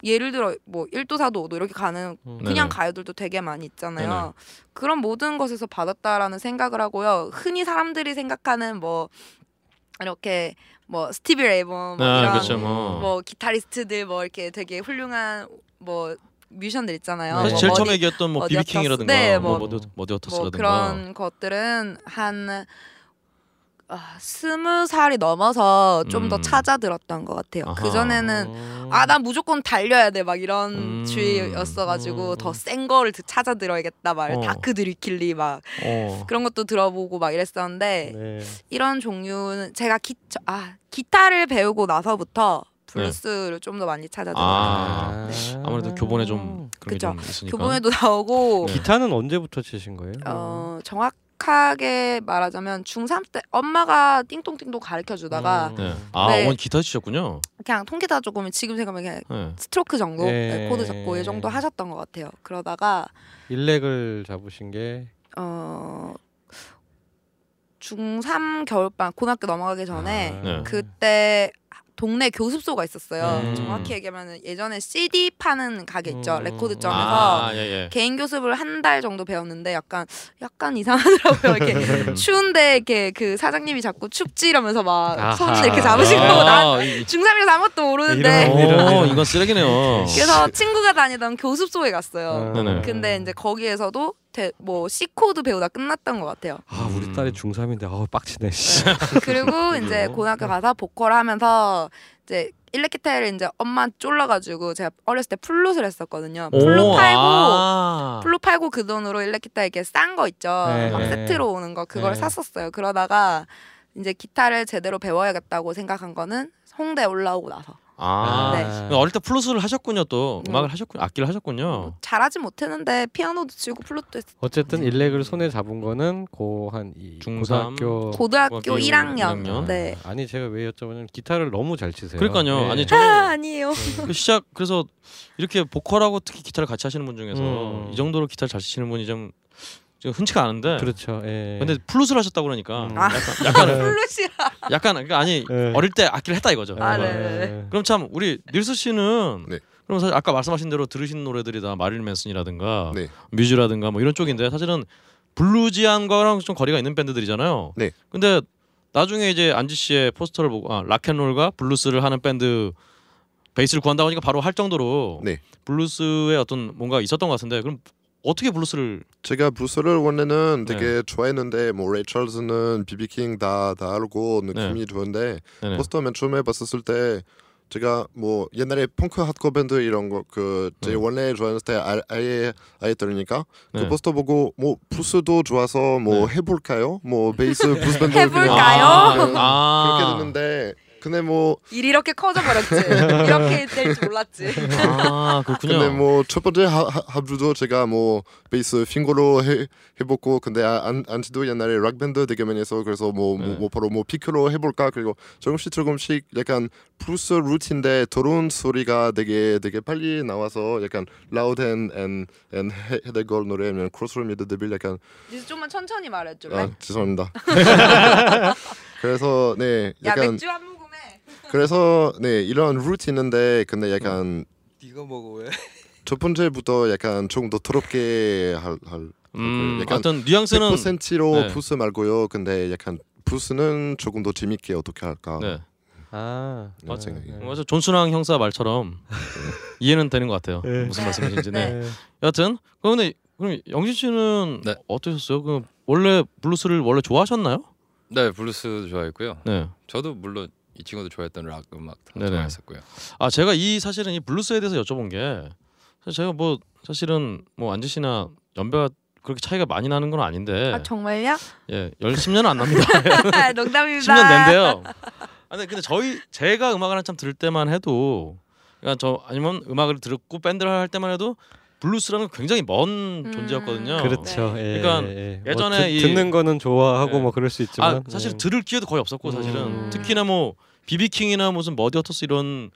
예를 들어 뭐 1도 4도 5도 이렇게 가는 음. 그냥 네네. 가요들도 되게 많이 있잖아요. 네네. 그런 모든 것에서 받았다라는 생각을 하고요. 흔히 사람들이 생각하는 뭐 이렇게 뭐 스티비 레이본 뭐 아 이런 그렇죠 뭐. 뭐 기타리스트들 뭐 이렇게 되게 훌륭한 뭐 뮤지션들 있잖아요. 사실 뭐 제일 처음 얘기했던 뭐 비비킹이라든가 네, 뭐 뭐- 머디 워터스라든가 그런 것들은 한 아, 스무 살이 넘어서 좀더 음. 찾아 들었던 것 같아요. 그 전에는 음. 아난 무조건 달려야 돼 막 이런 음. 주의였어가지고 음. 더센 거를 드- 찾아 들어야겠다 막 어. Dark Tranquillity 막 어. 그런 것도 들어보고 막 이랬었는데 네. 이런 종류는 제가 기, 저- 아 기타를 배우고 나서부터 블루스를 좀 더 많이 찾아 들어요. 아. 네. 아무래도 교본에 좀 그런 그쵸. 게좀 있으니까. 교본에도 나오고 네. 기타는 언제부터 치신 거예요? 어 정확 하게 말하자면 중3 때 엄마가 띵동띵동 가르쳐 주다가 음. 네. 아 네. 어머니 기타 치셨군요. 그냥 통기타 조금 지금 생각하면 그냥 네. 스트로크 정도 예. 네, 코드 잡고 이 정도 하셨던 것 같아요. 그러다가 일렉을 잡으신 게 어 중3 겨울방 고등학교 넘어가기 전에 아. 네. 그때 동네 교습소가 있었어요. 음. 정확히 얘기하면 예전에 CD 파는 가게 있죠. 음. 레코드점에서 아, 예, 예. 개인 교습을 한 달 정도 배웠는데 약간 약간 이상하더라고요. 이렇게 추운데 이렇게 그 사장님이 자꾸 춥지 이러면서 막 아하. 손 이렇게 잡으시고 아, 난 이- 중3이라서 아무것도 모르는데 이런- 이런- 오, 이건 쓰레기네요. 그래서 친구가 다니던 교습소에 갔어요. 음. 네네. 근데 이제 거기에서도 대, 뭐 C 코드 배우다 끝났던 것 같아요. 아 우리 음. 딸이 중3인데 아우 빡치네. 씨. 그리고 이제 고등학교 가서 보컬 하면서 이제 일렉기타를 이제 엄마 쫄라가지고 제가 어렸을 때 플룻을 했었거든요. 플룻 오, 팔고 아. 플룻 팔고 그 돈으로 일렉기타 이렇게 싼 거 있죠. 네. 막 세트로 오는 거 그걸 네. 샀었어요. 그러다가 이제 기타를 제대로 배워야겠다고 생각한 거는 홍대 올라오고 나서 아. 네. 어릴 때 플룻을 하셨군요 또 음. 음악을 하셨군요 악기를 하셨군요. 뭐 잘하지 못했는데 피아노도 치고 플룻도 했 어쨌든 일렉을 손에 잡은 거는 고한 중삼. 고등학교 고등학교 고등학교 1학년. 1학년? 네. 아니 제가 왜 여쭤보냐면 기타를 너무 잘 치세요. 그러니까요. 네. 아니 아 저는 아니에요. 그 시작 그래서 이렇게 보컬하고 특히 기타를 같이 하시는 분 중에서 음. 이 정도로 기타를 잘 치시는 분이 좀, 좀 흔치가 않은데. 그렇죠. 예. 근데 플룻을 하셨다고 그러니까 음. 아. 약간 약간 플룻이라. 약간 그러니까 아니 네. 어릴 때 악기를 했다 이거죠. 아, 예. 네. 그럼 참 우리 닐스 씨는 네. 그럼 사실 아까 말씀하신 대로 들으신 노래들이 다 마릴린 맨슨이라든가 네. 뮤즈라든가 뭐 이런 쪽인데 사실은 bluesy한 거랑 좀 거리가 있는 밴드들이잖아요. 네. 근데 나중에 이제 안지 씨의 포스터를 보고 아, 락앤롤과 블루스를 하는 밴드 베이스를 구한다고 하니까 바로 할 정도로 네. 블루스에 어떤 뭔가 있었던 것 같은데 그럼 어떻게 블루스를 제가 블루스를 원래는 네. 되게 좋아했는데 뭐 레이 찰스는 비비킹 다 다 알고 느낌이 좋은데 네네. 포스터 맨 처음에 봤었을 때 제가 뭐 옛날에 펑크 핫코 밴드 이런 거 그제 네. 원래 좋아했을 때 아- 아예 아예 들으니까 네. 그 포스터 보고 뭐 블루스도 좋아서 뭐 네. 해볼까요? 뭐 베이스 블루스 밴드 해볼까요? 아, 그렇게 됐는데 근데 뭐 일이 이렇게 커져버렸지. 이렇게 될 줄 몰랐지. 아 그렇군요. 근데 뭐 첫 번째 하- 합주도 제가 뭐 베이스 finger로 해 해봤고 근데 아- 안 안지도 옛날에 락 밴드 되게 많이 해서 그래서 뭐, 뭐, 네. 뭐 바로 뭐 피크로 해볼까 그리고 조금씩 조금씩 약간 블루스 루트인데 들어온 소리가 되게 되게 빨리 나와서 약간 라우드 앤앤앤 헤드걸 노래면 크로스로 미드 데빌 약간 이제 좀만 천천히 말해줄래? 아 죄송합니다. 그래서 네야 약간 맥주 한 모금 해. 그래서 네 이런 루트 있는데 근데 약간 네가 먹어 왜? 첫 번째부터 약간 조금 더 더럽게 할, 할 음, 약간 어떤 뉘앙스는 100%로 네. 부스 말고요. 근데 약간 부스는 조금 더 재밌게 어떻게 할까. 네. 아, 이런 맞아요. 생각이. 그래서 존순왕 형사 말처럼 이해는 되는 것 같아요. 네. 무슨 말씀이신지. 네. 네. 여하튼 그런데 그럼 영진 씨는 네. 어떠셨어요? 그 원래 블루스를 원래 좋아하셨나요? 네 블루스 좋아했고요. 네. 저도 물론 이 친구도 좋아했던 락 음악 다. 좋아했었고요. 아 제가 이 사실은 이 블루스에 대해서 여쭤본 게 사실 제가 뭐 사실은 뭐 안지 씨나 연배가 그렇게 차이가 많이 나는 건 아닌데 아 정말요? 예, 열 10년은 안 납니다. 농담입니다. 10년 된대요. 아 근데, 근데 저희 제가 음악을 한참 들을 때만 해도 그러니까 저 아니면 음악을 듣고 밴드를 할 때만 해도 블루스라는 굉장히 먼 음. 존재였거든요. 그렇죠. 네. 예, 그러니까 예. 뭐 예전에 듣- 이- 듣는 거는 좋아하고 예. 뭐 그럴 수 있지만 아 사실 예. 들을 기회도 거의 없었고 사실은 음. 특히나 뭐 비비킹이나 무슨 머디 워터스 이런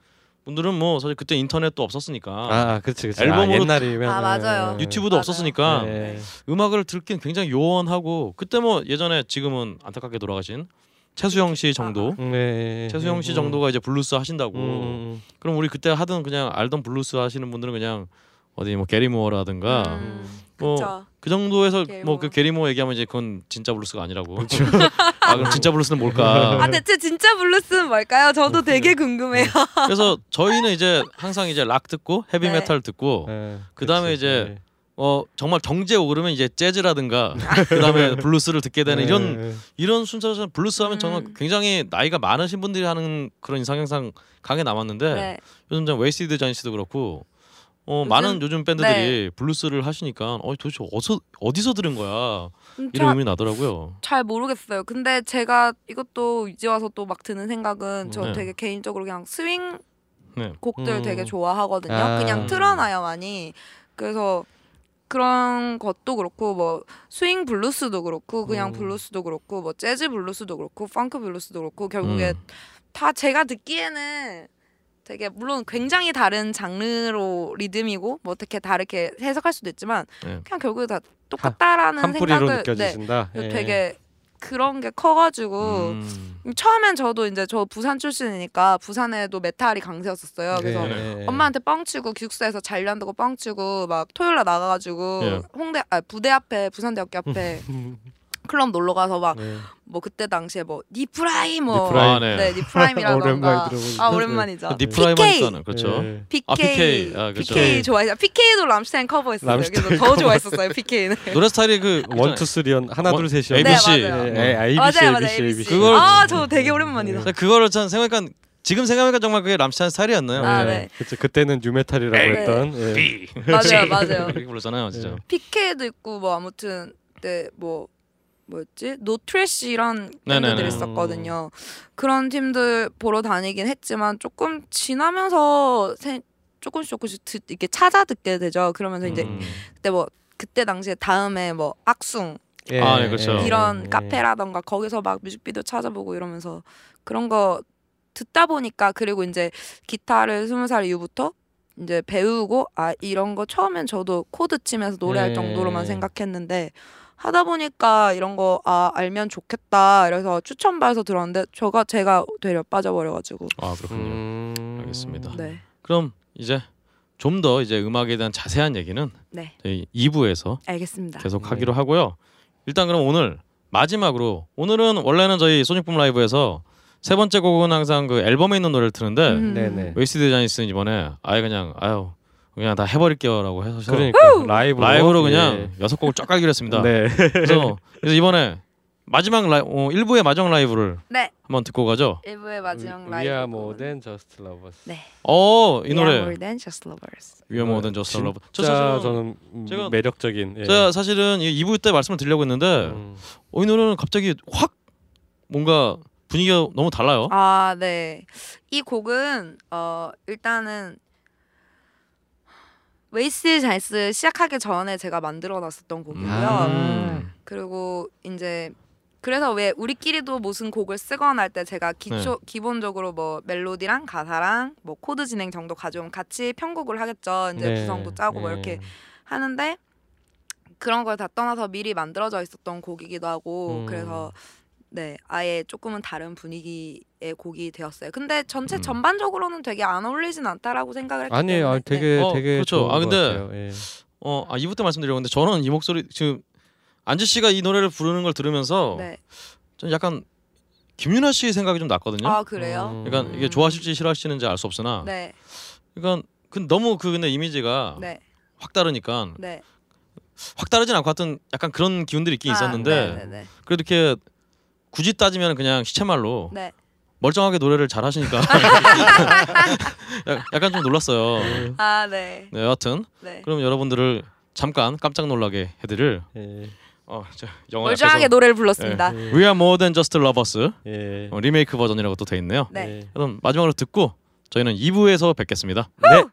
분들은 뭐 사실 그때 인터넷도 없었으니까 아, 그렇지, 그렇지. 앨범으로 아, 옛날이면 아, 맞아요. 유튜브도 맞아요. 없었으니까 예. 음악을 듣기는 굉장히 요원하고 그때 뭐 예전에 지금은 안타깝게 돌아가신 채수영 씨 정도 네. 채수영 씨 음, 정도가 이제 블루스 하신다고 음, 그럼 우리 그때 하던 그냥 알던 블루스 하시는 분들은 그냥 어디 뭐 게리 무어라든가 음, 뭐 그쵸. 그 정도에서 게리 뭐. 그 게리 무어 얘기하면 이제 그건 진짜 블루스가 아니라고 아 그럼 진짜 블루스는 뭘까 아 대체 진짜 블루스는 뭘까요? 저도 되게 궁금해요. 그래서 저희는 이제 항상 이제 락 듣고 헤비 네. 메탈 듣고 예, 그다음에 그렇지. 이제 예. 어 정말 경지에 오르면 이제 재즈라든가 그다음에 블루스를 듣게 되는 예, 이런 예. 이런 순서에서 블루스 하면 저는 음. 굉장히 나이가 많으신 분들이 하는 그런 인상 항상 강하게 남았는데 네. 요즘 저 웨이스티드 자니스도 그렇고 어 요즘- 많은 요즘 밴드들이 네. 블루스를 하시니까 어 도대체 어디서 어디서 들은 거야 음, 이런 자- 의문이 나더라고요. 잘 모르겠어요. 근데 제가 이것도 이제 와서 또 막 드는 생각은 저 네. 되게 개인적으로 그냥 스윙 네. 곡들 음. 되게 좋아하거든요. 아. 그냥 틀어놔요 많이. 그래서 그런 것도 그렇고 뭐 스윙 블루스도 그렇고 그냥 음. 블루스도 그렇고 뭐 재즈 블루스도 그렇고 펑크 블루스도 그렇고 결국에 음. 다 제가 듣기에는 되게 물론 굉장히 다른 장르로 리듬이고 뭐 어떻게 다르게 해석할 수도 있지만 네. 그냥 결국에 다 똑같다라는 한 생각을 네, 느껴지신다. 예. 되게 그런 게 커가지고 음. 처음엔 저도 이제 저 부산 출신이니까 부산에도 메탈이 강세였었어요. 그래서 네. 엄마한테 뻥치고 기숙사에서 잔류한다고 뻥치고 막 토요일 날 나가가지고 예. 홍대 아 부대 앞에 부산대학교 앞에 클럽 놀러 가서 막뭐 네. 그때 당시에 뭐 니프라임 뭐 니프라임. 아, 네. 네 니프라임이라던가 들어보는데. 아 오랜만이죠. 니프라임. 하니까는 그렇죠. 예. PK, 아, PK. 아, 그렇죠. PK 좋아해요. PK도 람슈타인 커버했어요. 람슈타인 그래서 더 좋아했었어요. PK는. 노래 스타일이 그 원투 쓰리언 하나 원- 둘 셋이요. ABC. 네, 맞아요. 예, 예, ABC, 맞아요, 맞아요. ABC, ABC. 그걸- 아, 저 되게 오랜만이다. 근데 그거를 참 생각하니까 지금 생각하니까 정말 그게 람스타인 스타일이었나요. 아, 예. 네. 그쵸, 그때는 뉴메탈이라고 에이. 했던. 예. 맞아요, 맞아요. 이렇게 불렀잖아요, 진짜. 네. PK도 있고 뭐 아무튼 그때 뭐 뭐였지? 노트래시 이런. 밴드들 있었거든요. 그런 팀들 보러 다니긴 했지만 조금 지나면서 세, 조금씩 조금씩 듣, 이렇게 찾아 듣게 되죠. 그러면서 이제 음. 그때 뭐 그때 당시에 다음에 뭐 악숭 예, 아, 네, 그렇죠. 예, 이런 예. 카페라던가 거기서 막 뮤직비디오 찾아보고 이러면서 그런 거 듣다 보니까 그리고 이제 기타를 스무 살 이후부터 이제 배우고 아 이런 거 처음엔 저도 코드 치면서 노래할 예. 정도로만 생각했는데 하다 보니까 이런 거 아 알면 좋겠다 이래서 추천받아서 들었는데 저가 제가 되려 빠져버려가지고 아 그렇군요. 음. 알겠습니다. 네 그럼 이제 좀 더 이제 음악에 대한 자세한 얘기는 네. 저희 2부에서 알겠습니다. 계속 네. 하기로 하고요. 일단 그럼 오늘 마지막으로 오늘은 원래는 저희 소닉붐 라이브에서 세 번째 곡은 항상 그 앨범에 있는 노래를 트는데 음. 네네. 웨이스티드 쟈니스는 이번에 아예 그냥 아유 그냥 다 해버릴게요라고 해서 그러니까 라이브로 라이브로 예. 그냥 여섯 곡을 쫙 깔기로 했습니다. 네. 그래서, 그래서 이번에 마지막 라이 어, 1부의 마지막 라이브를 네 한번 듣고 가죠. 1부의 마지막 We 라이브 are 곡은 more than just lovers. 네 어, 이 We 노래 are more than just lovers. We Are More Than Just Lovers. 저 진짜 사실은 저는 음, 제가- 매력적인. 예. 제가 사실은 이 2부 때 말씀을 드리려고 했는데 음. 어, 이 노래는 갑자기 확 뭔가 분위기가 너무 달라요. 아, 네. 이 곡은 어 일단은 웨이스티드 쟈니스 시작하기 전에 제가 만들어 놨었던 곡이고요. 음. 그리고 이제 그래서 왜 우리끼리도 무슨 곡을 쓰거나 할 때 제가 기초 네. 기본적으로 뭐 멜로디랑 가사랑 뭐 코드 진행 정도 가져오면 같이 편곡을 하겠죠. 이제 네. 구성도 짜고 뭐 예. 이렇게 하는데 그런 걸 다 떠나서 미리 만들어져 있었던 곡이기도 하고 음. 그래서 네 아예 조금은 다른 분위기의 곡이 되었어요. 근데 전체 음. 전반적으로는 되게 안 어울리진 않다라고 생각을 했기 아니에요. 아니, 때문에 되게 어, 되게 그렇죠. 좋은 아, 근데. 예. 어, 아 2부 때 말씀드렸는데 저는 이 목소리 지금 안지 씨가 이 노래를 부르는 걸 들으면서 네. 네. 좀 약간 김윤아 씨 생각이 좀 났거든요. 아 그래요? 음. 그러니까 이게 좋아하실지 싫어하시는지 알 수 없으나 네, 그러니까 그 너무 그 근데 이미지가 네, 확 다르니까 네. 확 다르진 않고 하여튼 약간 그런 기운들이 있긴 아, 있었는데 네, 네, 네. 그래도 이렇게 굳이 따지면 그냥 시체말로 네. 멀쩡하게 노래를 잘 하시니까 약간 좀 놀랐어요. 아, 네, 네, 여하튼 네. 그럼 여러분들을 잠깐 깜짝 놀라게 해드릴 예. 어, 저 영어 멀쩡하게 앞에서 노래를 불렀습니다. 예. We Are More Than Just Lovers 예. 어, 리메이크 버전이라고 또 돼 있네요. 네. 예. 그럼 마지막으로 듣고 저희는 2부에서 뵙겠습니다. 네.